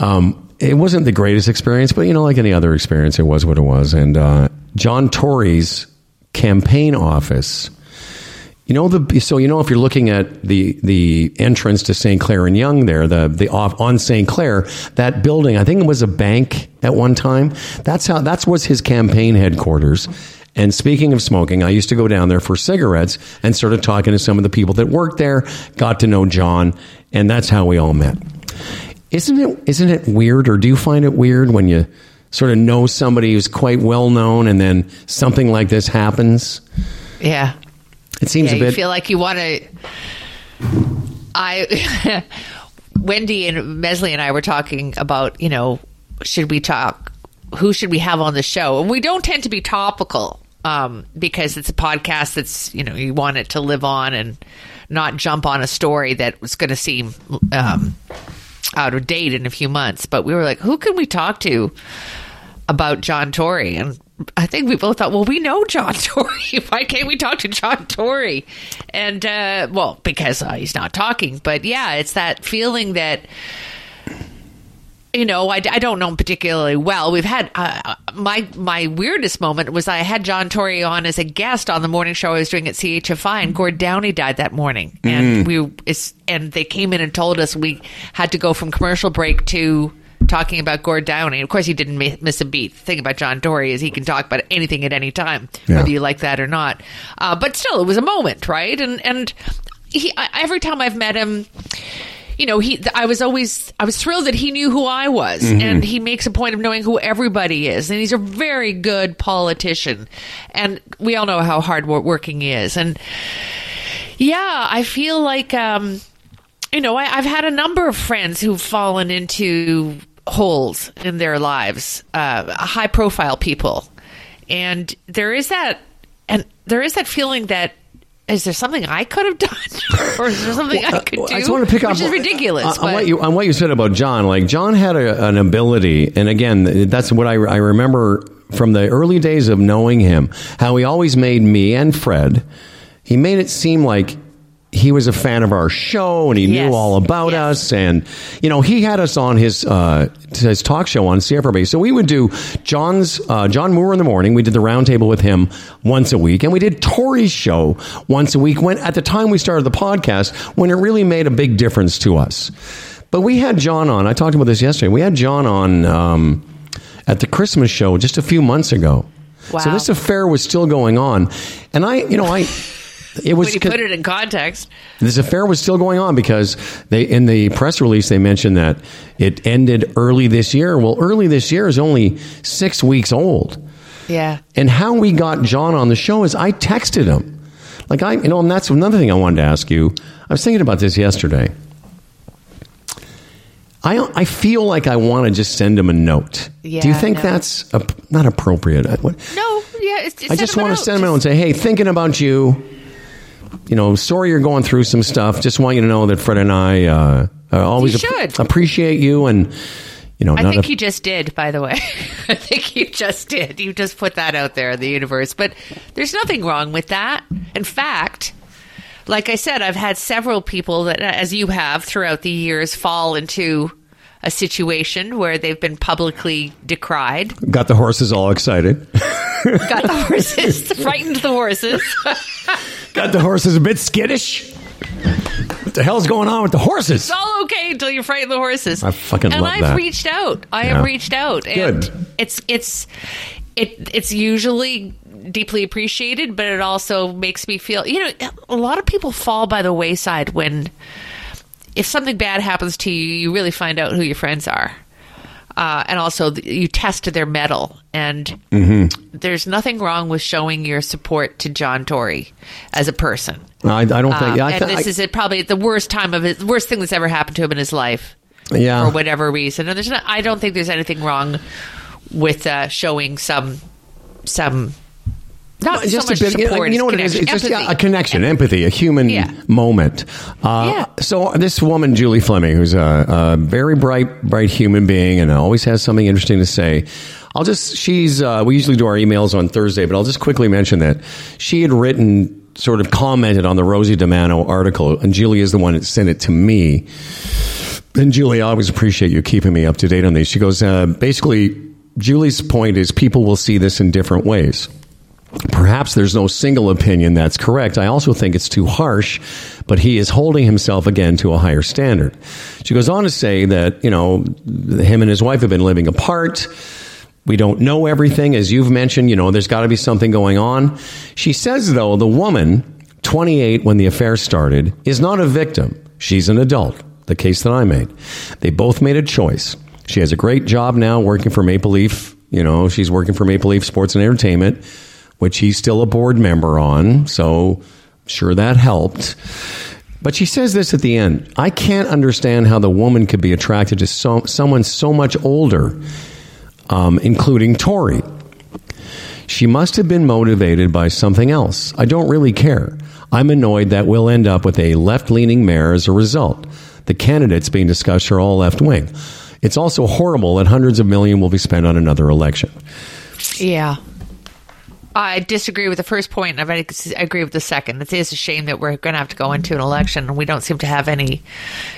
Um, it wasn't the greatest experience, but you know, like any other experience, it was what it was. And uh, John Tory's campaign office. You know the so you know if you're looking at the the entrance to St. Clair and Yonge there the the off on St. Clair that building I think it was a bank at one time that's how that was his campaign headquarters and speaking of smoking I used to go down there for cigarettes and started talking to some of the people that worked there got to know John and that's how we all met isn't it isn't it weird or do you find it weird when you sort of know somebody who's quite well known and then something like this happens Yeah. It seems yeah, a bit you feel like you want to. I, Wendy and Mesley and I were talking about, you know, should we talk? Who should we have on the show? And we don't tend to be topical um, because it's a podcast that's, you know, you want it to live on and not jump on a story that was going to seem um, out of date in a few months. But we were like, who can we talk to about John Tory? And I think we both thought, well, we know John Tory. Why can't we talk to John Tory? And, uh, well, because uh, he's not talking. But yeah, it's that feeling that, you know, I, I don't know him particularly well. We've had uh, my my weirdest moment was I had John Tory on as a guest on the morning show I was doing at CHFI, and Gord Downie died that morning, and we it's, and they came in and told us we had to go from commercial break to talking about Gord Downie. Of course, he didn't miss a beat. The thing about John Tory is he can talk about anything at any time, Yeah. whether you like that or not. Uh, but still, it was a moment, right? And and he I, every time I've met him you know, he. I was always. I was thrilled that he knew who I was, Mm-hmm. and he makes a point of knowing who everybody is, and he's a very good politician, and we all know how hard working he is, and yeah, I feel like, um, you know, I, I've had a number of friends who've fallen into holes in their lives, uh, high profile people, and there is that, and there is that feeling that. Is there something I could have done, or is there something I could Well, do? I just want to pick which up is ridiculous. on, on what you on what you said about John. Like John had a, an ability, and again, that's what I, I remember from the early days of knowing him. How he always made me and Fred. He made it seem like he was a fan of our show and he Yes. knew all about Yes. us and you know he had us on his uh, his talk show on CFRB so we would do John's uh, John Moore in the morning. We did the roundtable with him once a week and we did Tory's show once a week when at the time we started the podcast when it really made a big difference to us. But we had John on I talked about this yesterday we had John on um, at the Christmas show just a few months ago. So this affair was still going on. And I you know I it was when you put it in context, this affair was still going on because they in the press release they mentioned that it ended early this year. Well, early this year is only six weeks old. yeah. And how we got John on the show is I texted him. Like I, you know, and that's another thing I wanted to ask you. I was thinking about this yesterday. I I feel like I want to just send him a note. Yeah, Do you think no. that's a, not appropriate? I- what- No, yeah. It's, it's I just want to send him a note and say, hey, thinking about you. You know, sorry you're going through some stuff. Just want you to know that Fred and I uh, uh, always You should. appreciate you, and you know, I not think a- you just did, by the way. I think you just did. You just put that out there in the universe. But there's nothing wrong with that. In fact, like I said, I've had several people that, as you have throughout the years, fall into a situation where they've been publicly decried, got the horses all excited. got the horses, frightened the horses. Got the horses a bit skittish. What the hell's going on with the horses? It's all okay until you frighten the horses. I fucking love it. and love I've that. reached out. I Yeah. have reached out. And Good. It's it's it it's usually deeply appreciated, but it also makes me feel. You know, a lot of people fall by the wayside when if something bad happens to you, you really find out who your friends are. Uh, and also, th- you test their mettle. And Mm-hmm. there's nothing wrong with showing your support to John Tory as a person. I, I don't think. Uh, yeah, I, and this I- is it probably the worst time of his worst thing that's ever happened to him in his life yeah. for whatever reason. And there's not, I don't think there's anything wrong with uh, showing some some Not so just much a bit. you know- support, you know it's what it is? It's just connection, yeah, a connection, empathy, a human Yeah. moment. Uh, Yeah. So this woman, Julie Fleming, who's a, a very bright, bright human being, and always has something interesting to say. I'll just. She's. Uh, we usually do our emails on Thursday, but I'll just quickly mention that she had written. Sort of commented on the Rosie DiManno article, and Julie is the one that sent it to me. And Julie, I always appreciate you keeping me up to date on these. She goes, uh, basically, Julie's point is people will see this in different ways. Perhaps there's no single opinion that's correct. I also think it's too harsh, but he is holding himself again to a higher standard. She goes on to say that, you know, him and his wife have been living apart. We don't know everything. As you've mentioned, you know, there's got to be something going on. She says, though, the woman, 28 when the affair started, is not a victim. She's an adult. The case that I made. They both made a choice. She has a great job now working for Maple Leaf. You know, she's working for Maple Leaf Sports and Entertainment, which he's still a board member on. So, I'm sure that helped. But she says this at the end I can't understand how the woman could be attracted to so, someone so much older, um, including Tory. She must have been motivated by something else. I don't really care. I'm annoyed that we'll end up with a left leaning mayor as a result. The candidates being discussed are all left wing. It's also horrible that hundreds of million will be spent on another election. Yeah. I disagree with the first point, and I agree with the second. It is a shame that we're going to have to go into an election, and we don't seem to have any,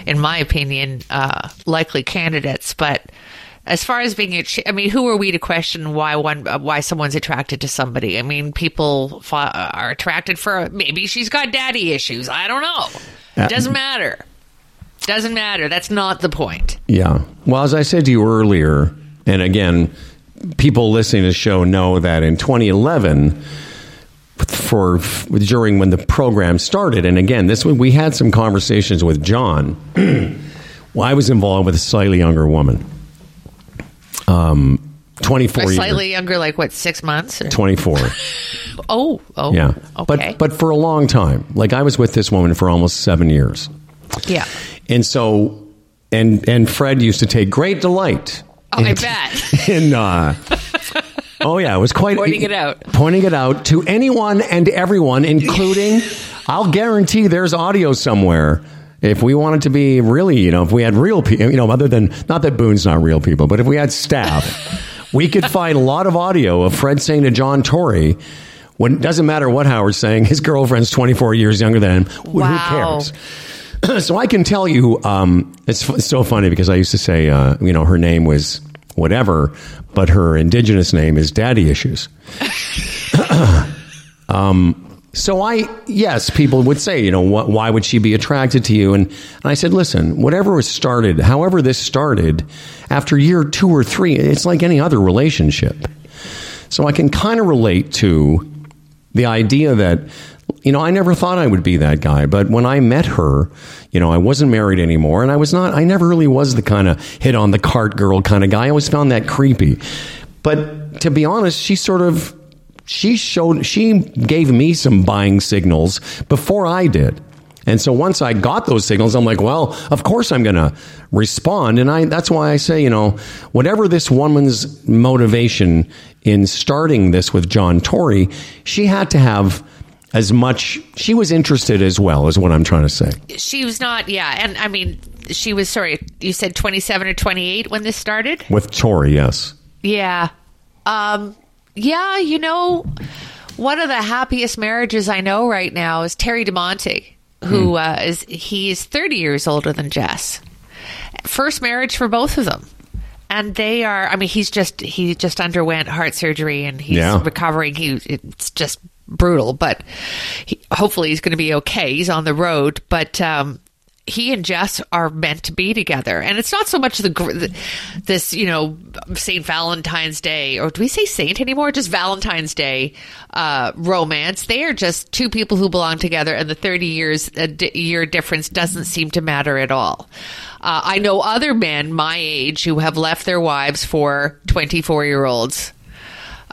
in my opinion, uh, likely candidates. But as far as being, a ch- I mean, who are we to question why one, uh, why someone's attracted to somebody? I mean, people fa- are attracted for maybe she's got daddy issues. I don't know. Uh, It doesn't matter. Doesn't matter. That's not the point. Yeah. Well, as I said to you earlier, and again, people listening to the show know that in 2011, for during when the program started, and again, this one we had some conversations with John. well, I was involved with a slightly younger woman, um, 24 Or years. slightly younger, like what, six months? Or? 24. Oh, oh, Yeah. Okay. But but for a long time. Like I was with this woman for almost 7 years. yeah. And so and and Fred used to take great delight Oh, I bet. in uh Oh yeah, it was quite Pointing it out. Pointing it out to anyone and everyone including I'll guarantee there's audio somewhere. If we wanted to be really, you know, if we had real people, you know, other than not that Boone's not real people, but if we had staff, we could find a lot of audio of Fred saying to John Tory, when it doesn't matter what Howard's saying, his girlfriend's 24 years younger than him. Who Wow. cares? so I can tell you, um, it's, it's so funny because I used to say, uh, you know, her name was whatever, but her indigenous name is Daddy Issues. um, so I, yes, people would say, you know, wh- why would she be attracted to you? And, and I said, listen, whatever was started, however this started, after year two or three, it's like any other relationship. So I can kind of relate to the idea that, you know, I never thought I would be that guy, but when I met her, you know, I wasn't married anymore and I was not, I never really was the kind of hit on the cart girl kind of guy. I always found that creepy. But to be honest, she sort of, she showed, she gave me some buying signals before I did. And so once I got those signals, I'm like, well, of course I'm going to respond. And I, that's why I say, you know, whatever this woman's motivation in starting this with John Tory, she had to have as much, she was interested as well, is what I'm trying to say. she was not, yeah. And I mean, she was, sorry, you said 27 or 28 when this started? With Tory, yes. Yeah. Um, yeah, you know, one of the happiest marriages I know right now is Terry DiMonte, who uh, is he is 30 years older than Jess. First marriage for both of them. And they are I mean he's just he just underwent heart surgery and he's Yeah. recovering. He it's just brutal, but he, hopefully he's going to be okay. He's on the road, but um he and Jess are meant to be together, and it's not so much the, this you know Saint Valentine's Day or do we say Saint anymore? Just Valentine's Day uh, romance. They are just two people who belong together, and the thirty years a year difference doesn't seem to matter at all. Uh, I know other men my age who have left their wives for twenty four year olds.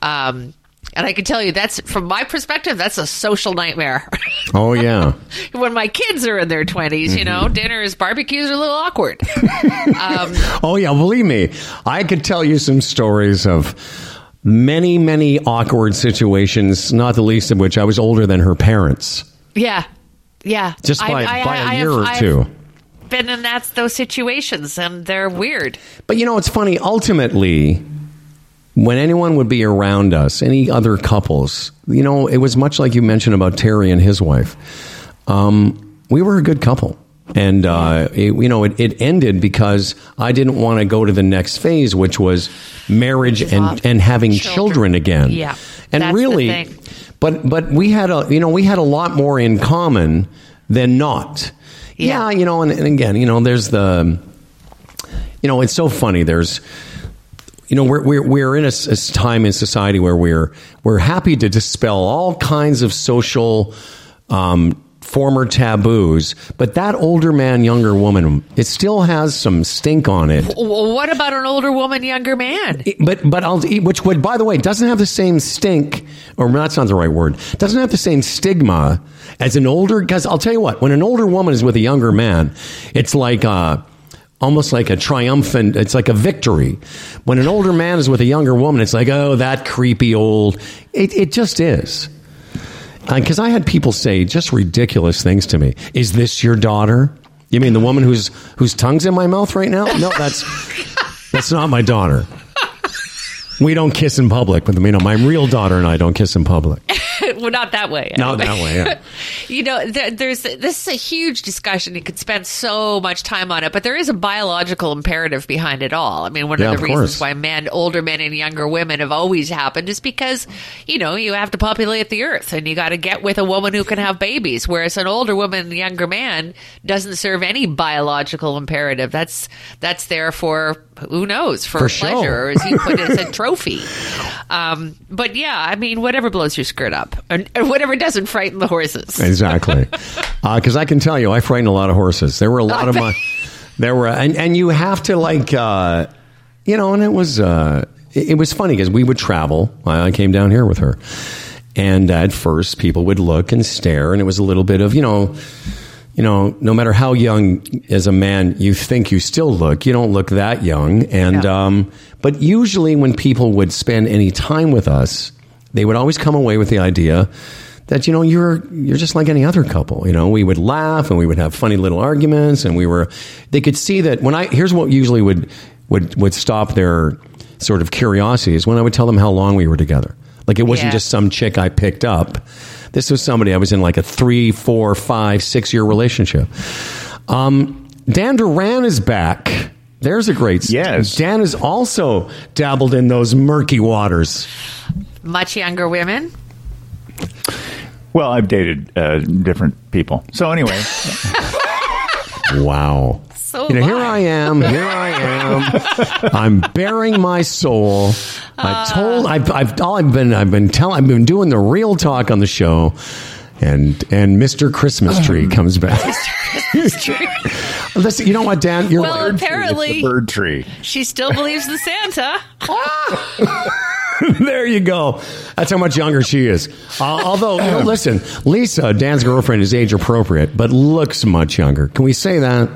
Um, and I can tell you that's from my perspective, that's a social nightmare. Oh, yeah. when my kids are in their 20s, you know, dinners, barbecues are a little awkward. um, Oh yeah, believe me, I could tell you some stories of many, many awkward situations, not the least of which I was older than her parents. Yeah. Yeah. Just by- I- by a I year have- or I've two. Been in that those situations, and they're weird. But you know, it's funny. Ultimately, when anyone would be around us, any other couples, you know, it was much like you mentioned about Terry and his wife. Um, we were a good couple. And, uh, it, you know, it, it ended because I didn't want to go to the next phase, which was marriage and, and having children, Children. again. Yeah. And really, but, but we had a, you know, we had a lot more in common than not. Yeah. yeah you know, and, and again, you know, there's the, you know, it's so funny. There's, you know, we're we're we're in a time in society where we're we're happy to dispel all kinds of social. Um, former taboos but that older man younger woman it still has some stink on it What about an older woman, younger man? but but I'll which would by the way doesn't have the same stink or that's not the right word doesn't have the same stigma as an older because I'll tell you what when an older woman is with a younger man it's like uh almost like a triumphant it's like a victory when an older man is with a younger woman it's like oh that creepy old it, it just is uh, because I had people say just ridiculous things to me. Is this your daughter? You mean the woman whose whose tongue's in my mouth right now? No, that's that's not my daughter. We don't kiss in public, but you know, my real daughter and I don't kiss in public. well, not that way. Not that way. Yeah. you know, there, there's this is a huge discussion. You could spend so much time on it, but there is a biological imperative behind it all. I mean, one Yeah, of of the reasons course. why men, older men, and younger women have always happened is because you know you have to populate the earth, and you got to get with a woman who can have babies. Whereas an older woman, younger man, doesn't serve any biological imperative. That's that's there for who knows for, For pleasure, or as you put it, it's a trophy. Um, but yeah, I mean, whatever blows your skirt up, and, and whatever doesn't frighten the horses. Exactly. Because I can tell you, I frightened a lot of horses. There were a lot of my, there were, and, and you have to like, uh, you know, and it was, uh, it, it was funny because we would travel. I I came down here with her. And at first, people would look and stare, and it was a little bit of, you know, you know, no matter how young as a man you think you still look, you don't look that young. And, Yeah. um, but usually when people would spend any time with us, they would always come away with the idea that, you know, you're, you're just like any other couple. You know, we would laugh and we would have funny little arguments and we were, they could see that when I, here's what usually would, would, would stop their sort of curiosity is when I would tell them how long we were together. Like it wasn't Yeah. just some chick I picked up. This was somebody I was in like a three, four, five, six year relationship. Um, Dan Duran is back. There's a great. Yes. Dan has also dabbled in those murky waters. Much younger women. Well, I've dated uh, different people. So anyway, Wow. So you know, here I. I am. Here I am. I'm baring my soul. Ah. I've told. I've. I've. All I've been. I've been telling. I've been doing the real talk on the show, and and Mr. Christmas tree comes back. Mr. Christmas tree. Listen, you know what, Dan? You're Well, right. apparently bird tree. she still believes the Santa. there you go. That's how much younger she is. Uh, although, you know, listen, Lisa, Dan's girlfriend, is age appropriate, but looks much younger. Can we say that?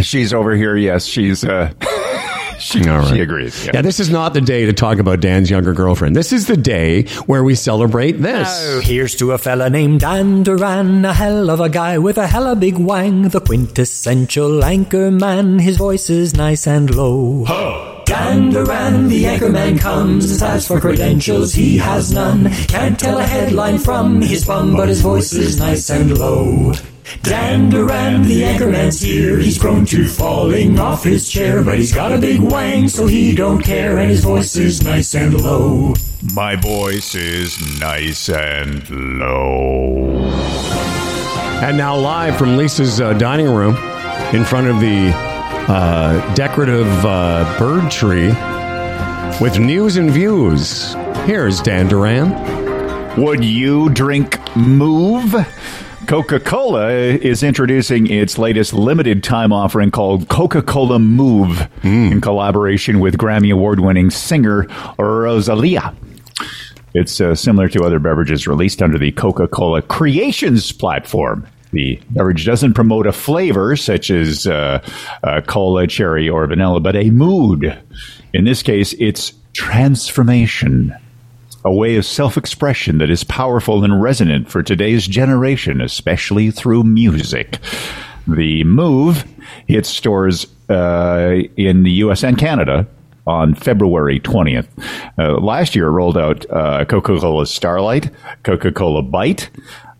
She's over here. Yes, she's. Uh, she, All right. she agrees. Yeah. this is not the day to talk about Dan's younger girlfriend. This is the day where we celebrate this. Oh, Here's to a fella named Dan Duran, a hell of a guy with a hella big wang, the quintessential anchor man. His voice is nice and low. Dan Duran, the anchor man comes. As for credentials, he has none. Can't tell a headline from his bum, but his voice is nice and low. Dan Duran, the anchorman's here. He's prone to falling off his chair, but he's got a big wang, so he don't care, and his voice is nice and low. My voice is nice and low. And now, live from Lisa's uh, dining room in front of the uh, decorative uh, bird tree with news and views. Here's Dan Duran. Would you drink Move? Coca Cola is introducing its latest limited time offering called Coca Cola Move in collaboration with Grammy Award winning singer Rosalia. It's uh, similar to other beverages released under the Coca Cola Creations platform. The beverage doesn't promote a flavor such as uh, uh, cola, cherry, or vanilla, but a mood. In this case, it's transformation, a way of self expression that is powerful and resonant for today's generation, especially through music. The move hits stores uh, in the US and Canada on February 20th. Uh, last year, rolled out uh, Coca Cola Starlight, Coca Cola Bite.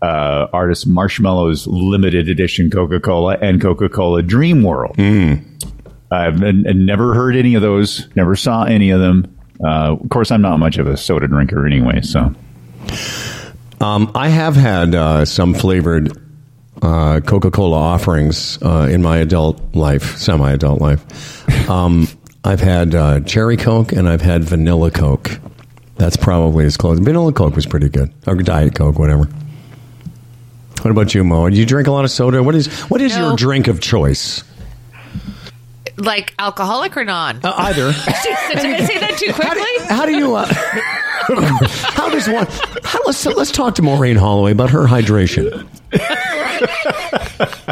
Uh, artist Marshmello's limited edition Coca Cola and Coca Cola Dream World. I've n- n- never heard any of those, never saw any of them. Uh, of course, I'm not much of a soda drinker anyway, so. Um, I have had uh, some flavored uh, Coca Cola offerings uh, in my adult life, semi adult life. Um, I've had uh, cherry Coke and I've had vanilla Coke. That's probably as close. Vanilla Coke was pretty good, or Diet Coke, whatever. What about you, Mo? Do you drink a lot of soda? What is what is No. your drink of choice? Like alcoholic or non? Uh, either. Did I say that too quickly? How do you? Uh, how does one? How, let's let's talk to Maureen Holloway about her hydration.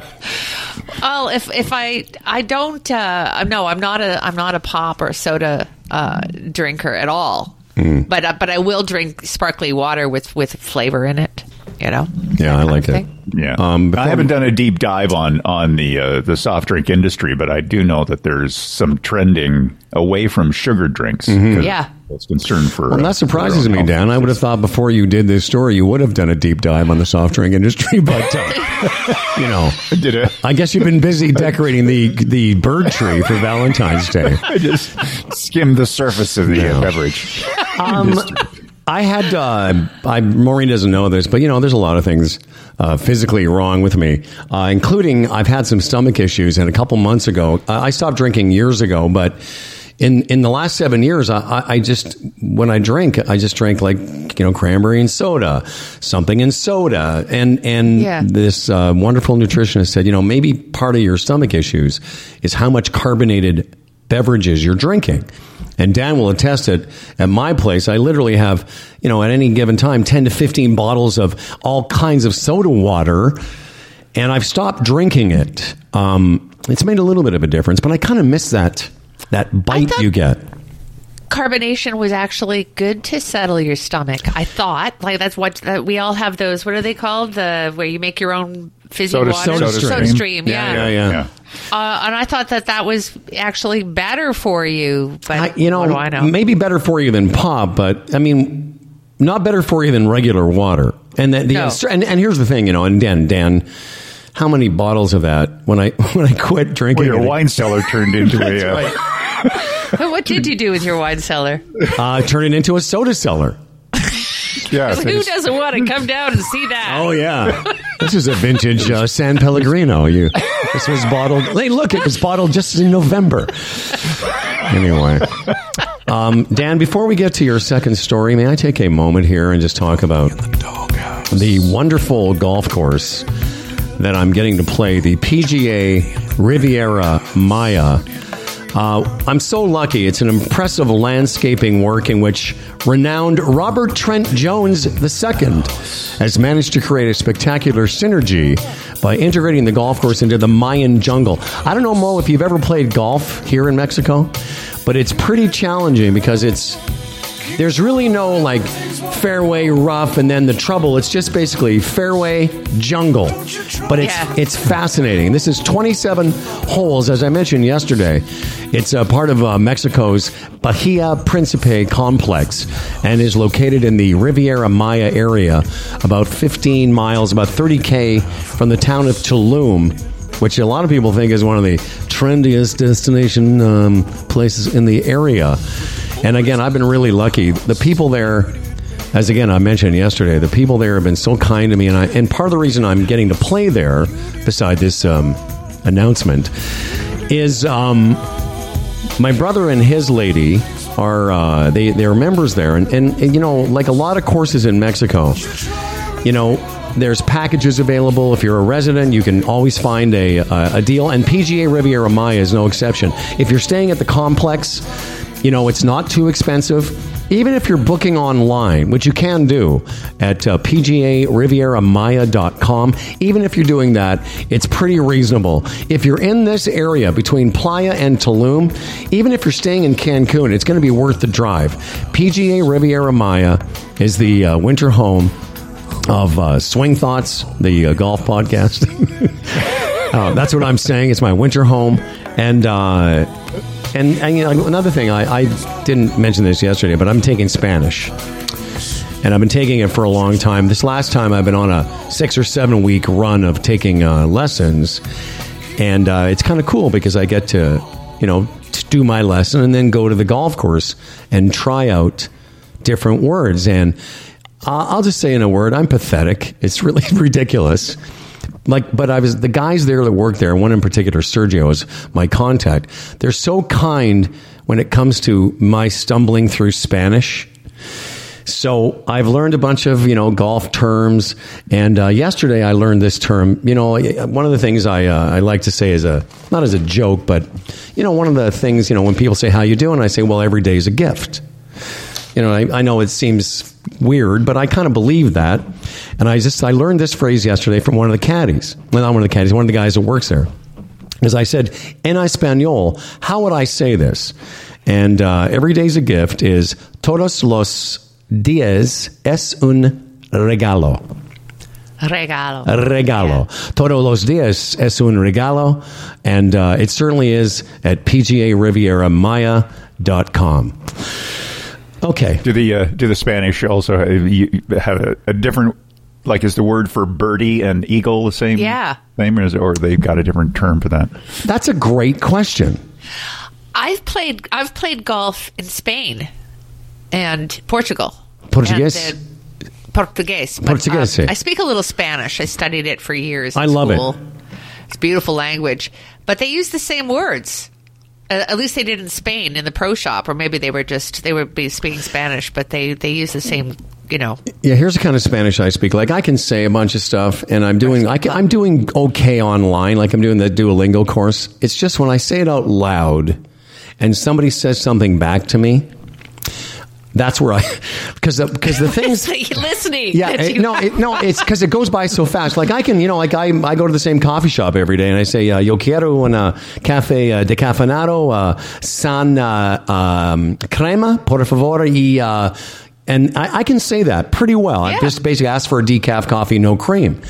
Well, if if I I don't uh, no, I'm not a I'm not a pop or soda uh, drinker at all. Mm. But uh, but I will drink sparkly water with with flavor in it. You know. Yeah, I like it. thing. Yeah, Um, I haven't done a deep dive on on the uh, the soft drink industry, but I do know that there's some trending away from sugar drinks. 'cause Yeah. it's concern for. Mm-hmm. Well, uh, that surprises for me, Dan. I would have thought before you did this story, you would have done a deep dive on the soft drink industry. But uh, you know, Did it? I guess you've been busy decorating the the bird tree for Valentine's Day. I just skimmed the surface of the uh, beverage. Um, I had uh, I Maureen doesn't know this, but you know, there's a lot of things uh, physically wrong with me, uh, including I've had some stomach issues. And a couple months ago, I I stopped drinking years ago, but. In, in the last seven years, I, I- I just when I drink, I just drank like you know cranberry and soda, something in soda, and and Yeah. this uh, wonderful nutritionist said, you know, maybe part of your stomach issues is how much carbonated beverages you're drinking. And Dan will attest it at my place. I literally have, you know, at any given time, 10 to 15 bottles of all kinds of soda water. And I've stopped drinking it. Um, it's made a little bit of a difference, but I kind of miss that, that bite thought- you get. Carbonation was actually good to settle your stomach. I thought like that's what that we all have those. What are they called? The where you make your own fizzy Soda- water. soda Soda stream. stream. Yeah. Yeah, yeah. Yeah. Uh, and I thought that that was actually better for you. But I, you know, what do I know? maybe better for you than pop, but I mean, not better for you than regular water. And that the No. and, and here's the thing, you know, and Dan, Dan, how many bottles of that when I when I quit drinking? Well, your it, wine cellar turned into a. Uh, what did you do with your wine cellar? uh, turn it into a soda cellar. yeah, so Who doesn't want to come down and see that? Oh yeah, this is a vintage uh, San Pellegrino. You, this was bottled. Hey, look, it was bottled just in November. Anyway, um, Dan, before we get to your second story, may I take a moment here and just talk about the wonderful golf course that I'm getting to play, the PGA Riviera Maya. Uh, I'm so lucky. It's an impressive landscaping work in which renowned Robert Trent Jones II has managed to create a spectacular synergy by integrating the golf course into the Mayan jungle. I don't know, Mo, if you've ever played golf here in Mexico, but it's pretty challenging because it's there's really no like fairway rough and then the trouble it's just basically fairway jungle but it's Yeah. it's fascinating this is 27 holes as i mentioned yesterday it's a part of uh, mexico's bahia principe complex and is located in the riviera maya area about 15 miles about 30k from the town of tulum which a lot of people think is one of the trendiest destination um, places in the area. And again, I've been really lucky. The people there, as again I mentioned yesterday, the people there have been so kind to me, and I, and part of the reason I'm getting to play there, beside this um, announcement, is um, my brother and his lady are uh, they they're members there, and, and and you know like a lot of courses in Mexico, you know. There's packages available. If you're a resident, you can always find a, a, a deal. And PGA Riviera Maya is no exception. If you're staying at the complex, you know, it's not too expensive. Even if you're booking online, which you can do at uh, PGARivieramaya.com, even if you're doing that, it's pretty reasonable. If you're in this area between Playa and Tulum, even if you're staying in Cancun, it's going to be worth the drive. PGA Riviera Maya is the uh, winter home of uh, Swing Thoughts, the uh, golf podcast. uh, that's what I'm saying. It's my winter home, and uh, and, and you know, another thing, I, I didn't mention this yesterday, but I'm taking Spanish, and I've been taking it for a long time. This last time, I've been on a six or seven week run of taking uh, lessons, and uh, it's kind of cool because I get to, you know, to do my lesson and then go to the golf course and try out different words and. I'll just say in a word, I'm pathetic. It's really ridiculous. Like, but I was the guys there that work there. One in particular, Sergio, is my contact. They're so kind when it comes to my stumbling through Spanish. So I've learned a bunch of you know golf terms, and uh, yesterday I learned this term. You know, one of the things I uh, I like to say is a not as a joke, but you know, one of the things you know when people say how you doing, I say, well, every day is a gift. You know, I, I know it seems weird, but I kind of believe that. And I just I learned this phrase yesterday from one of the caddies. Well, not one of the caddies, one of the guys that works there. As I said, en español, how would I say this? And uh, every day's a gift is todos los días es un regalo. Regalo. Regalo. Todos los días es un regalo. And uh, it certainly is at pgarivieramaya.com. Okay. Do the uh, do the Spanish also have, have a, a different like is the word for birdie and eagle the same? Yeah. Same as or they've got a different term for that? That's a great question. I've played I've played golf in Spain and Portugal. Portuguese? And, Portuguese. Portuguese. um, I speak a little Spanish. I studied it for years. in I love it. It's a beautiful language, but they use the same words. Uh, at least they did in Spain in the pro shop, or maybe they were just they were be speaking Spanish, but they they use the same. You know, Yeah, here's the kind of Spanish I speak. Like I can say a bunch of stuff, and I'm doing I'm doing okay online. Like I'm doing the Duolingo course. It's just when I say it out loud, and somebody says something back to me. That's where I, because the, because the things. listening. Yeah, it- no, it, no, it's because it goes by so fast. Like I can, you know, like I, I go to the same coffee shop every day, and I say, uh, "Yo quiero una café uh, decaffeinado uh, san uh, um, crema, por favor." Y, uh, and I, I can say that pretty well. I Yeah. just basically ask for a decaf coffee, no cream,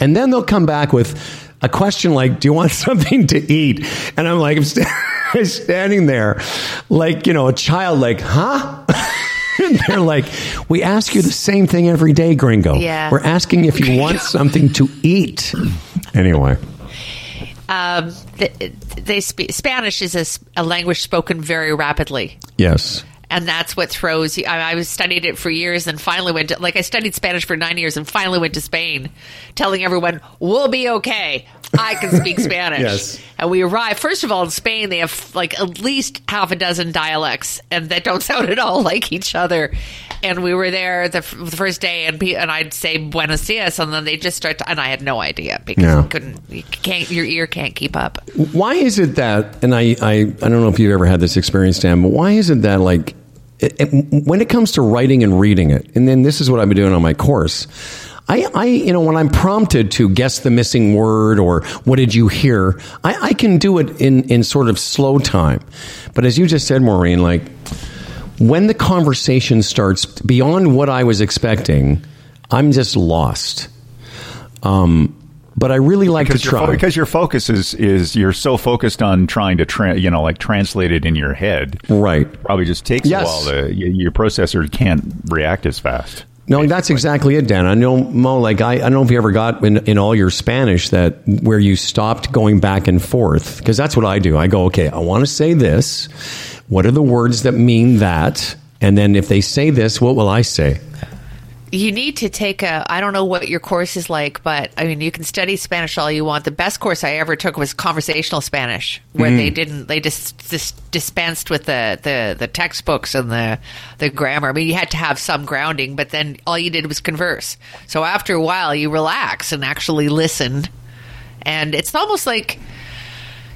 and then they'll come back with a question like, "Do you want something to eat?" And I'm like, I'm st- standing there, like you know, a child, like, "Huh." And they're like, we ask you the same thing every day, gringo. Yeah. We're asking if you want something to eat. Anyway. um, th- they speak Spanish is a language spoken very rapidly. Yes. and that's what throws you. I, I studied it for years, and finally went to like I studied Spanish for nine years, and finally went to Spain, telling everyone we'll be okay. I can speak Spanish. Yes. And we arrive, First of all, in Spain, they have like at least half a dozen dialects, and that don't sound at all like each other. And we were there the, f- the first day, and pe- and I'd say "Buenos dias," and then they just start, to, and I had no idea because you couldn't, you can't, your ear can't keep up. Why is it that, and I, I, I don't know if you've ever had this experience, Dan, but why is it that, like, it, it- when it comes to writing and reading it, and then this is what I've been doing on my course, I, I, you know, when I'm prompted to guess the missing word or what did you hear, I, I can do it in, in sort of slow time. But as you just said, Maureen, like, when the conversation starts beyond what I was expecting, I'm just lost. Um, but I really like because to try. fo- because your focus is is you're so focused on trying to tra- you know like translate it in your head right. It probably just takes Yes. a while to your processor can't react as fast No, that's exactly it, Dan. I know, Mo, like, I, I don't know if you ever got in, in all your Spanish that where you stopped going back and forth, because that's what I do. I go, okay, I want to say this. What are the words that mean that? And then if they say this, what will I say? You need to take a. I don't know what your course is like, but I mean, you can study Spanish all you want. The best course I ever took was conversational Spanish, where they mm. didn't. They just, just dispensed with the, the the textbooks and the the grammar. I mean, you had to have some grounding, but then all you did was converse. So after a while, you relax and actually listen, and it's almost like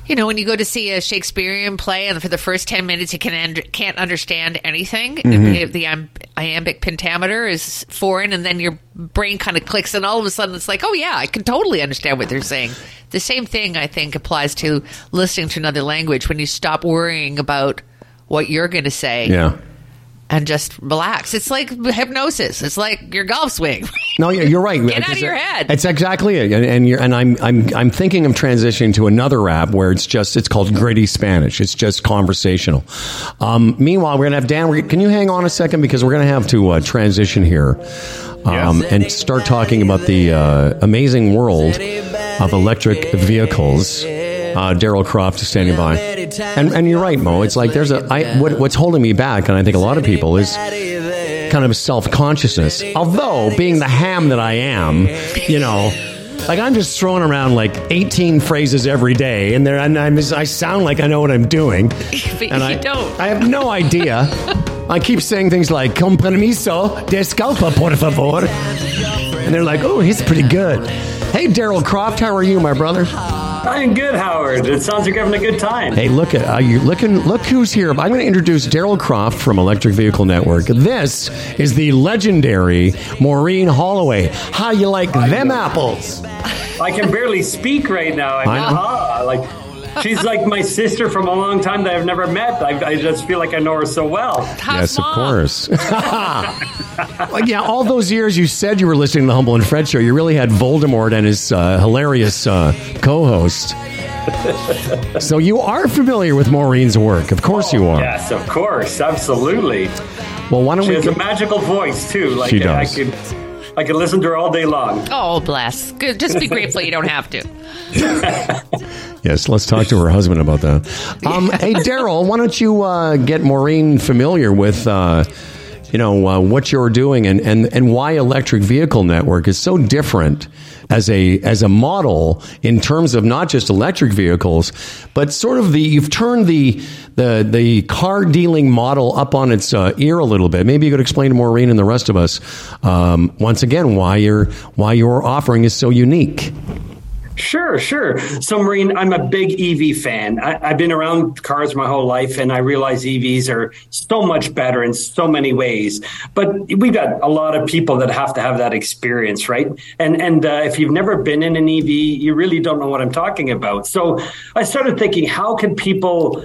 You know, when you go to see a Shakespearean play, and for the first ten minutes you can and can't understand anything, Mm-hmm. the im- iambic pentameter is foreign, and then your brain kind of clicks, and all of a sudden it's like, oh yeah, I can totally understand what they're saying. The same thing I think applies to listening to another language when you stop worrying about what you're going to say Yeah. And just relax. It's like hypnosis. It's like your golf swing. No, yeah, you're right. Get out of your head. It's exactly it, and, and you're and I'm I'm I'm thinking of transitioning to another app where it's just it's called Gritty Spanish. It's just conversational. Um, meanwhile, we're gonna have Dan. can you hang on a second because we're gonna have to uh, transition here um, Yes. and start talking about the uh, amazing world of electric vehicles. Uh, Daryl Croft is standing by, and and you're right, Mo. It's like there's a I, what, what's holding me back, and I think a lot of people is kind of self consciousness. Although, being the ham that I am, you know, like I'm just throwing around like 18 phrases every day, and there and I'm, I sound like I know what I'm doing, But and you I don't. I have no idea. I keep saying things like "con permiso, descalpa por favor," and they're like, "Oh, he's pretty good." Hey, Daryl Croft, how are you, my brother? I'm good, Howard. It sounds like you're having a good time. Hey, look at uh, you looking. Look who's here. I'm going to introduce Daryl Croft from Electric Vehicle Network. This is the legendary Maureen Holloway. How you like them apples? I can barely speak right now. I'm I know. ah, like she's like my sister from a long time that I've never met. I, I just feel like I know her so well. How's yes, of course. like, yeah, all those years you said you were listening to the Humble and Fred show, you really had Voldemort and his uh, hilarious uh, co-host. so you are familiar with Maureen's work, of course you are. Yes, of course, absolutely. Well, why don't She we? has a magical voice too. Like She I does. could, I could listen to her all day long. Oh, bless. Good. Just be grateful you don't have to. yes, let's talk to her husband about that. Um, hey, Daryl, why don't you uh, get Maureen familiar with? Uh, you know uh, what you're doing and, and, and why electric vehicle network is so different as a as a model in terms of not just electric vehicles but sort of the you've turned the the the car dealing model up on its uh, ear a little bit. Maybe you could explain to Maureen and the rest of us um, once again why your why your offering is so unique Sure, sure. So, Maureen, I'm a big EV fan. I, I've been around cars my whole life, and I realize EVs are so much better in so many ways. But we've got a lot of people that have to have that experience, right? And and uh, if you've never been in an EV, you really don't know what I'm talking about. So, I started thinking, how can people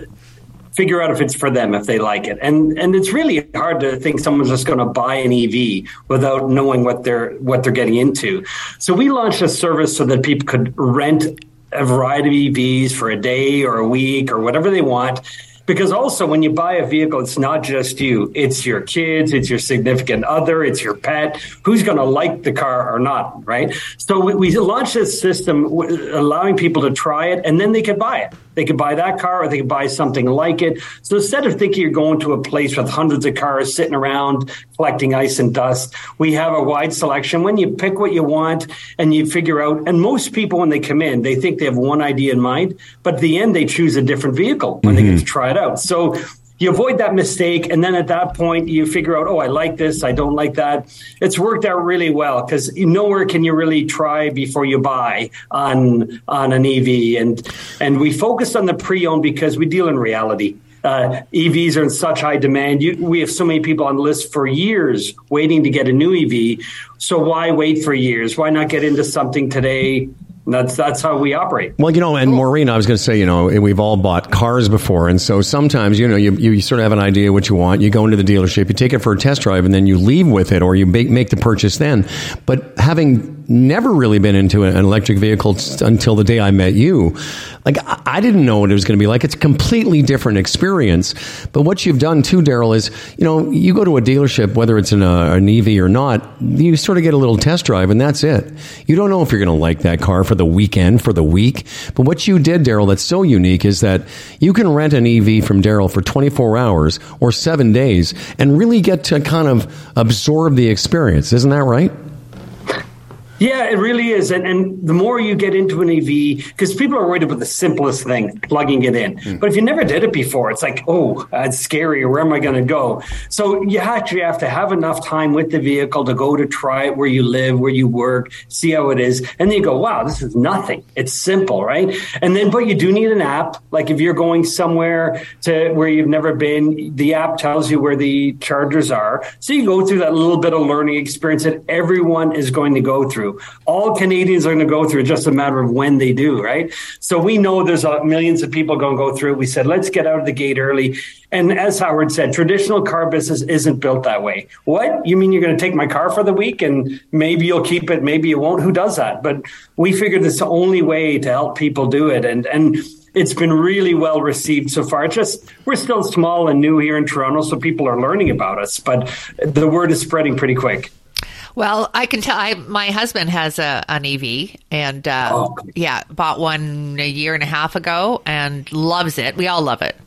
figure out if it's for them if they like it. And and it's really hard to think someone's just going to buy an EV without knowing what they're what they're getting into. So we launched a service so that people could rent a variety of EVs for a day or a week or whatever they want. Because also when you buy a vehicle it's not just you. It's your kids it's your significant other it's your pet. Who's going to like the car or not right? So we, we launched this system allowing people to try it and then they could buy it they could buy that car or they could buy something like it. So instead of thinking you're going to a place with hundreds of cars sitting around collecting ice and dust, we have a wide selection. When you pick what you want and you figure out, and most people when they come in, they think they have one idea in mind, but at the end they choose a different vehicle when they get mm-hmm. to try it out. So you avoid that mistake and then at that point you figure out oh i like this i don't like that it's worked out really well because nowhere can you really try before you buy on on an ev and and we focused on the pre-owned because we deal in reality uh, EVs are in such high demand. You, we have so many people on the list for years waiting to get a new EV. So why wait for years? Why not get into something today? That's that's how we operate. Well, you know, and Maureen, I was going to say, you know, we've all bought cars before, and so sometimes, you know, you, you sort of have an idea what you want. You go into the dealership, you take it for a test drive, and then you leave with it, or you make, make the purchase then. But having never really been into an electric vehicle until the day I met you, like I, didn't know what it was going to be like. It's a completely different experience. But what you've done too, Daryl, is you know, you go to a dealership, whether it's an, uh, an EV or not, you sort of get a little test drive, and that's it. You don't know if you're going to like that car for the weekend, for the week. But what you did, Daryl, that's so unique is that you can rent an EV from Daryl for 24 hours or seven days and really get to kind of absorb the experience. Isn't that right? Yeah, it really is. And, and the more you get into an EV, because people are worried about the simplest thing, plugging it in. Mm. But if you never did it before, it's like, oh, that's scary. Where am I going to go? So you actually have to have enough time with the vehicle to go to try it where you live, where you work, see how it is. And then you go, wow, this is nothing. It's simple, right? And then, but you do need an app. Like if you're going somewhere to where you've never been, the app tells you where the chargers are. So you go through that little bit of learning experience that everyone is going to go through through. All Canadians are going to go through. Just a matter of when they do, right? So we know there's uh, millions of people going to go through. We said let's get out of the gate early. And as Howard said, traditional car business isn't built that way. What you mean? You're going to take my car for the week and maybe you'll keep it, maybe you won't. Who does that? But we figured it's the only way to help people do it. And and it's been really well received so far. It's just we're still small and new here in Toronto, so people are learning about us, but the word is spreading pretty quick. Well, I can tell. I, my husband has a an EV, and uh, oh. yeah, bought one a year and a half ago, and loves it. We all love it.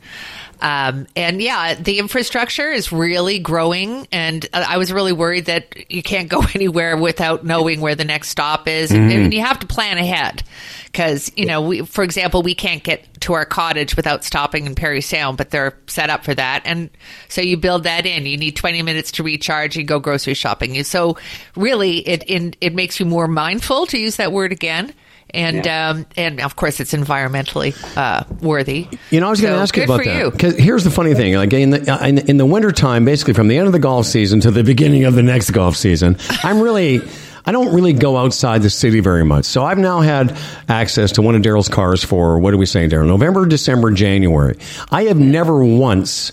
Um, and yeah, the infrastructure is really growing. And I was really worried that you can't go anywhere without knowing where the next stop is. Mm-hmm. And you have to plan ahead because, you know, we, for example, we can't get to our cottage without stopping in Parry Sound, but they're set up for that. And so you build that in. You need 20 minutes to recharge and go grocery shopping. So really, it, in, it makes you more mindful, to use that word again and yeah. um, and of course it's environmentally uh, worthy. You know, I was going to ask you about that because here's the funny thing: like in the in, in the wintertime, basically from the end of the golf season to the beginning of the next golf season, I'm really. I don't really go outside the city very much. So I've now had access to one of Daryl's cars for, what are we saying, Daryl? November, December, January. I have never once,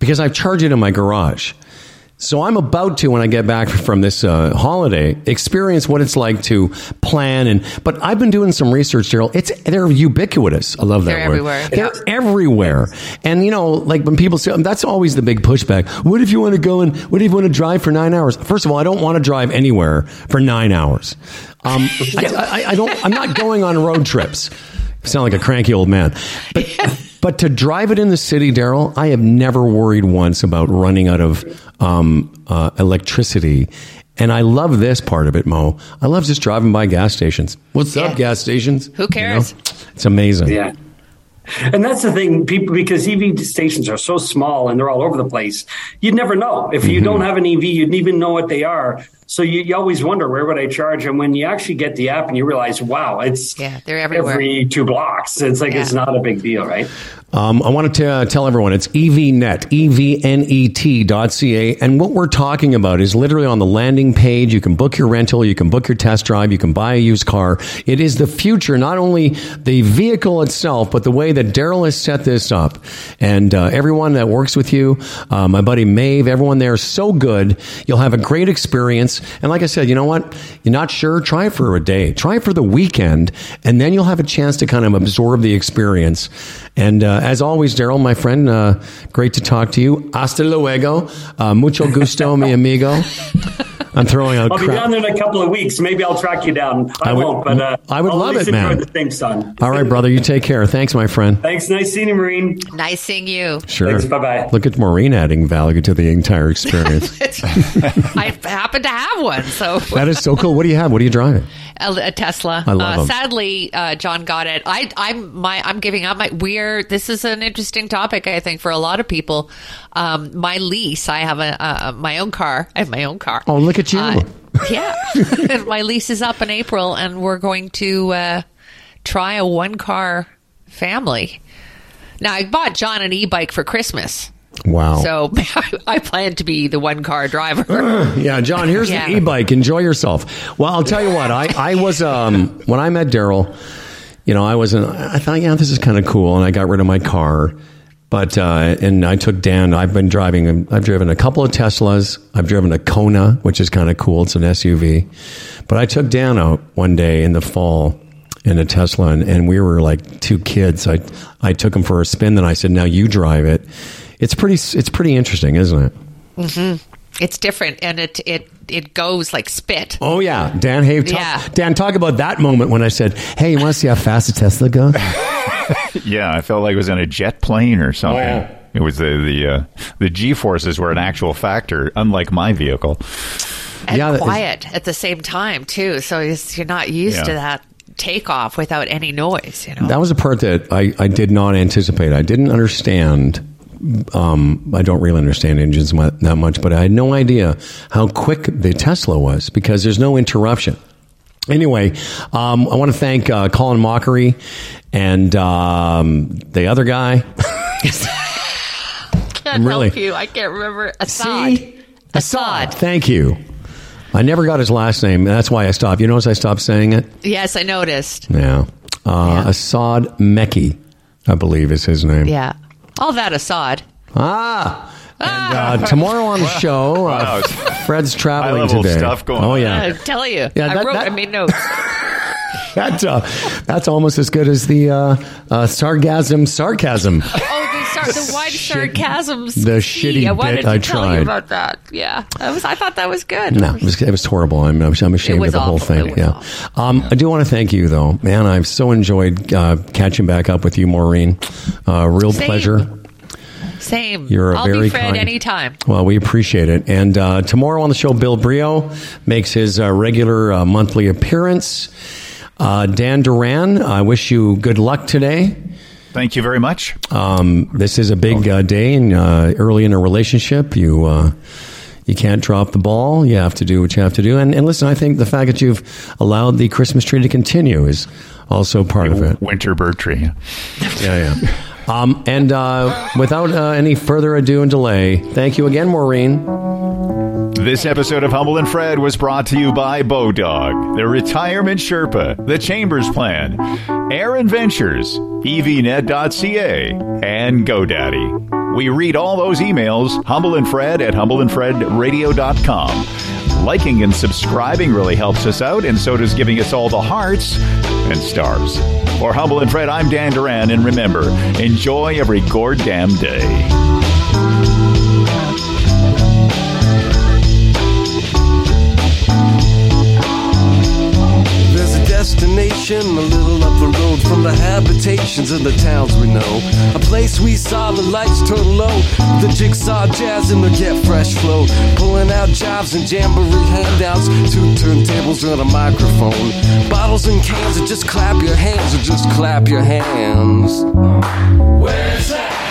because I've charged it in my garage. So I'm about to, when I get back from this uh, holiday, experience what it's like to plan. And but I've been doing some research, Daryl. It's they're ubiquitous. I love that they're word. Everywhere. They're yeah. everywhere. And you know, like when people say that's always the big pushback. What if you want to go and what if you want to drive for nine hours? First of all, I don't want to drive anywhere for nine hours. Um, I, I, I don't. I'm not going on road trips. I sound like a cranky old man. But but to drive it in the city, Daryl, I have never worried once about running out of um, uh, electricity. And I love this part of it, Mo. I love just driving by gas stations. What's yeah. up, gas stations? Who cares? You know? It's amazing. Yeah. And that's the thing, people, because EV stations are so small and they're all over the place, you'd never know. If you mm-hmm. don't have an EV, you'd even know what they are. So you, you, always wonder where would I charge? And when you actually get the app and you realize, wow, it's yeah, they're everywhere. every two blocks. It's like yeah. it's not a big deal, right? Um, I want to uh, tell everyone it's evnet, E-V-N-E-T dot C-A. And what we're talking about is literally on the landing page. You can book your rental, you can book your test drive, you can buy a used car. It is the future, not only the vehicle itself, but the way that Daryl has set this up. And uh, everyone that works with you, uh, my buddy Maeve, everyone there is so good. You'll have a great experience. And like I said, you know what? You're not sure? Try for a day. Try for the weekend. And then you'll have a chance to kind of absorb the experience. And uh, as always, Daryl, my friend, uh, great to talk to you. Hasta luego. Uh, mucho gusto, mi amigo. I'm throwing out. I'll be down there in a couple of weeks. Maybe I'll track you down. I, I would, won't, but uh, I would I'll love it, man. The thing, son. All right, brother. You take care. Thanks, my friend. Thanks. Nice seeing you, Maureen. Nice seeing you. Sure. Bye bye. Look at Maureen adding value to the entire experience. I happen to have one, so that is so cool. What do you have? What are you driving? A, a Tesla. I love uh, them. Sadly, uh, John got it. I, I'm my. I'm giving up my. We're. This is an interesting topic. I think for a lot of people. Um, my lease. I have a, uh, my own car. I have my own car. Oh, look at you. Uh, yeah. my lease is up in April, and we're going to uh, try a one car family. Now, I bought John an e bike for Christmas. Wow. So I plan to be the one car driver. yeah, John, here's yeah. the e bike. Enjoy yourself. Well, I'll tell you what, I, I was, um, when I met Daryl, you know, I was, in, I thought, yeah, this is kind of cool. And I got rid of my car. But uh, and I took Dan. I've been driving. I've driven a couple of Teslas. I've driven a Kona, which is kind of cool. It's an SUV. But I took Dan out one day in the fall in a Tesla, and, and we were like two kids. I I took him for a spin. Then I said, "Now you drive it." It's pretty. It's pretty interesting, isn't it? Mm-hmm. It's different, and it it it goes like spit. Oh yeah, Dan. Hey, talk, yeah. Dan, talk about that moment when I said, "Hey, you want to see how fast a Tesla goes?" yeah, I felt like it was in a jet plane or something. Oh, It was the the uh, the G forces were an actual factor, unlike my vehicle. and Yeah, quiet at the same time too. So it's, you're not used Yeah. to that takeoff without any noise. You know, That was a part that I, I did not anticipate. I didn't understand. Um, I don't really understand engines that much, but I had no idea how quick the Tesla was because there's no interruption. Anyway, um, I want to thank uh, Colin Mochrie and um, the other guy. can't really- help you. I can't remember Assad. See? Assad. Thank you. I never got his last name. That's why I stopped. You notice I stopped saying it? Yes, I noticed. Yeah. Uh, Assad Meki, I believe is his name. Yeah, all that Assad. Ah. And, uh, tomorrow on the show, uh, Fred's traveling High-level today. stuff going oh on. yeah, I tell you, Yeah, I that- wrote. that- I made notes. that's uh, that's almost as good as the uh, uh, sarcasm sarcasm. Oh, the, sar- the wide sarcasms. the shitty I wanted bit to I tell tried. you about that. Yeah, I was. I thought that was good. No, it was, it was horrible. I'm, I'm ashamed of the whole thing. Yeah. Um, I do want to thank you, though. Man, I've so enjoyed uh, catching back up with you, Maureen. Uh, real Same. pleasure. Same. You're a I'll very be Fred kind. anytime. Well, we appreciate it. And uh, tomorrow on the show, Bill Brioux makes his uh, regular uh, monthly appearance. Uh, Dan Duran, I wish you good luck today. Thank you very much. Um, this is a big uh, day and uh, early in a relationship. You uh, you can't drop the ball. You have to do what you have to do. And, and listen, I think the fact that you've allowed the Christmas tree to continue is also part of it. Winter bird tree. Yeah, yeah. Um, and uh, without uh, any further ado and delay, thank you again, Maureen. This episode of Humble and Fred was brought to you by Bodog, the Retirement Sherpa, the Chambers Plan, Erin Ventures, evnet.ca, and GoDaddy. We read all those emails, Humble and Fred at humbleandfredradio.com. Liking and subscribing really helps us out, and so does giving us all the hearts and stars. For Humble and Fred, I'm Dan Duran, and remember, enjoy every goddamn day. Destination a little up the road from the habitations of the towns we know. A place we saw the lights turn low, the jigsaw jazz and the get fresh flow. Pulling out jobs and jamboree handouts, two turntables and a microphone. Bottles and cans, and just clap your hands, or just clap your hands. Where's that?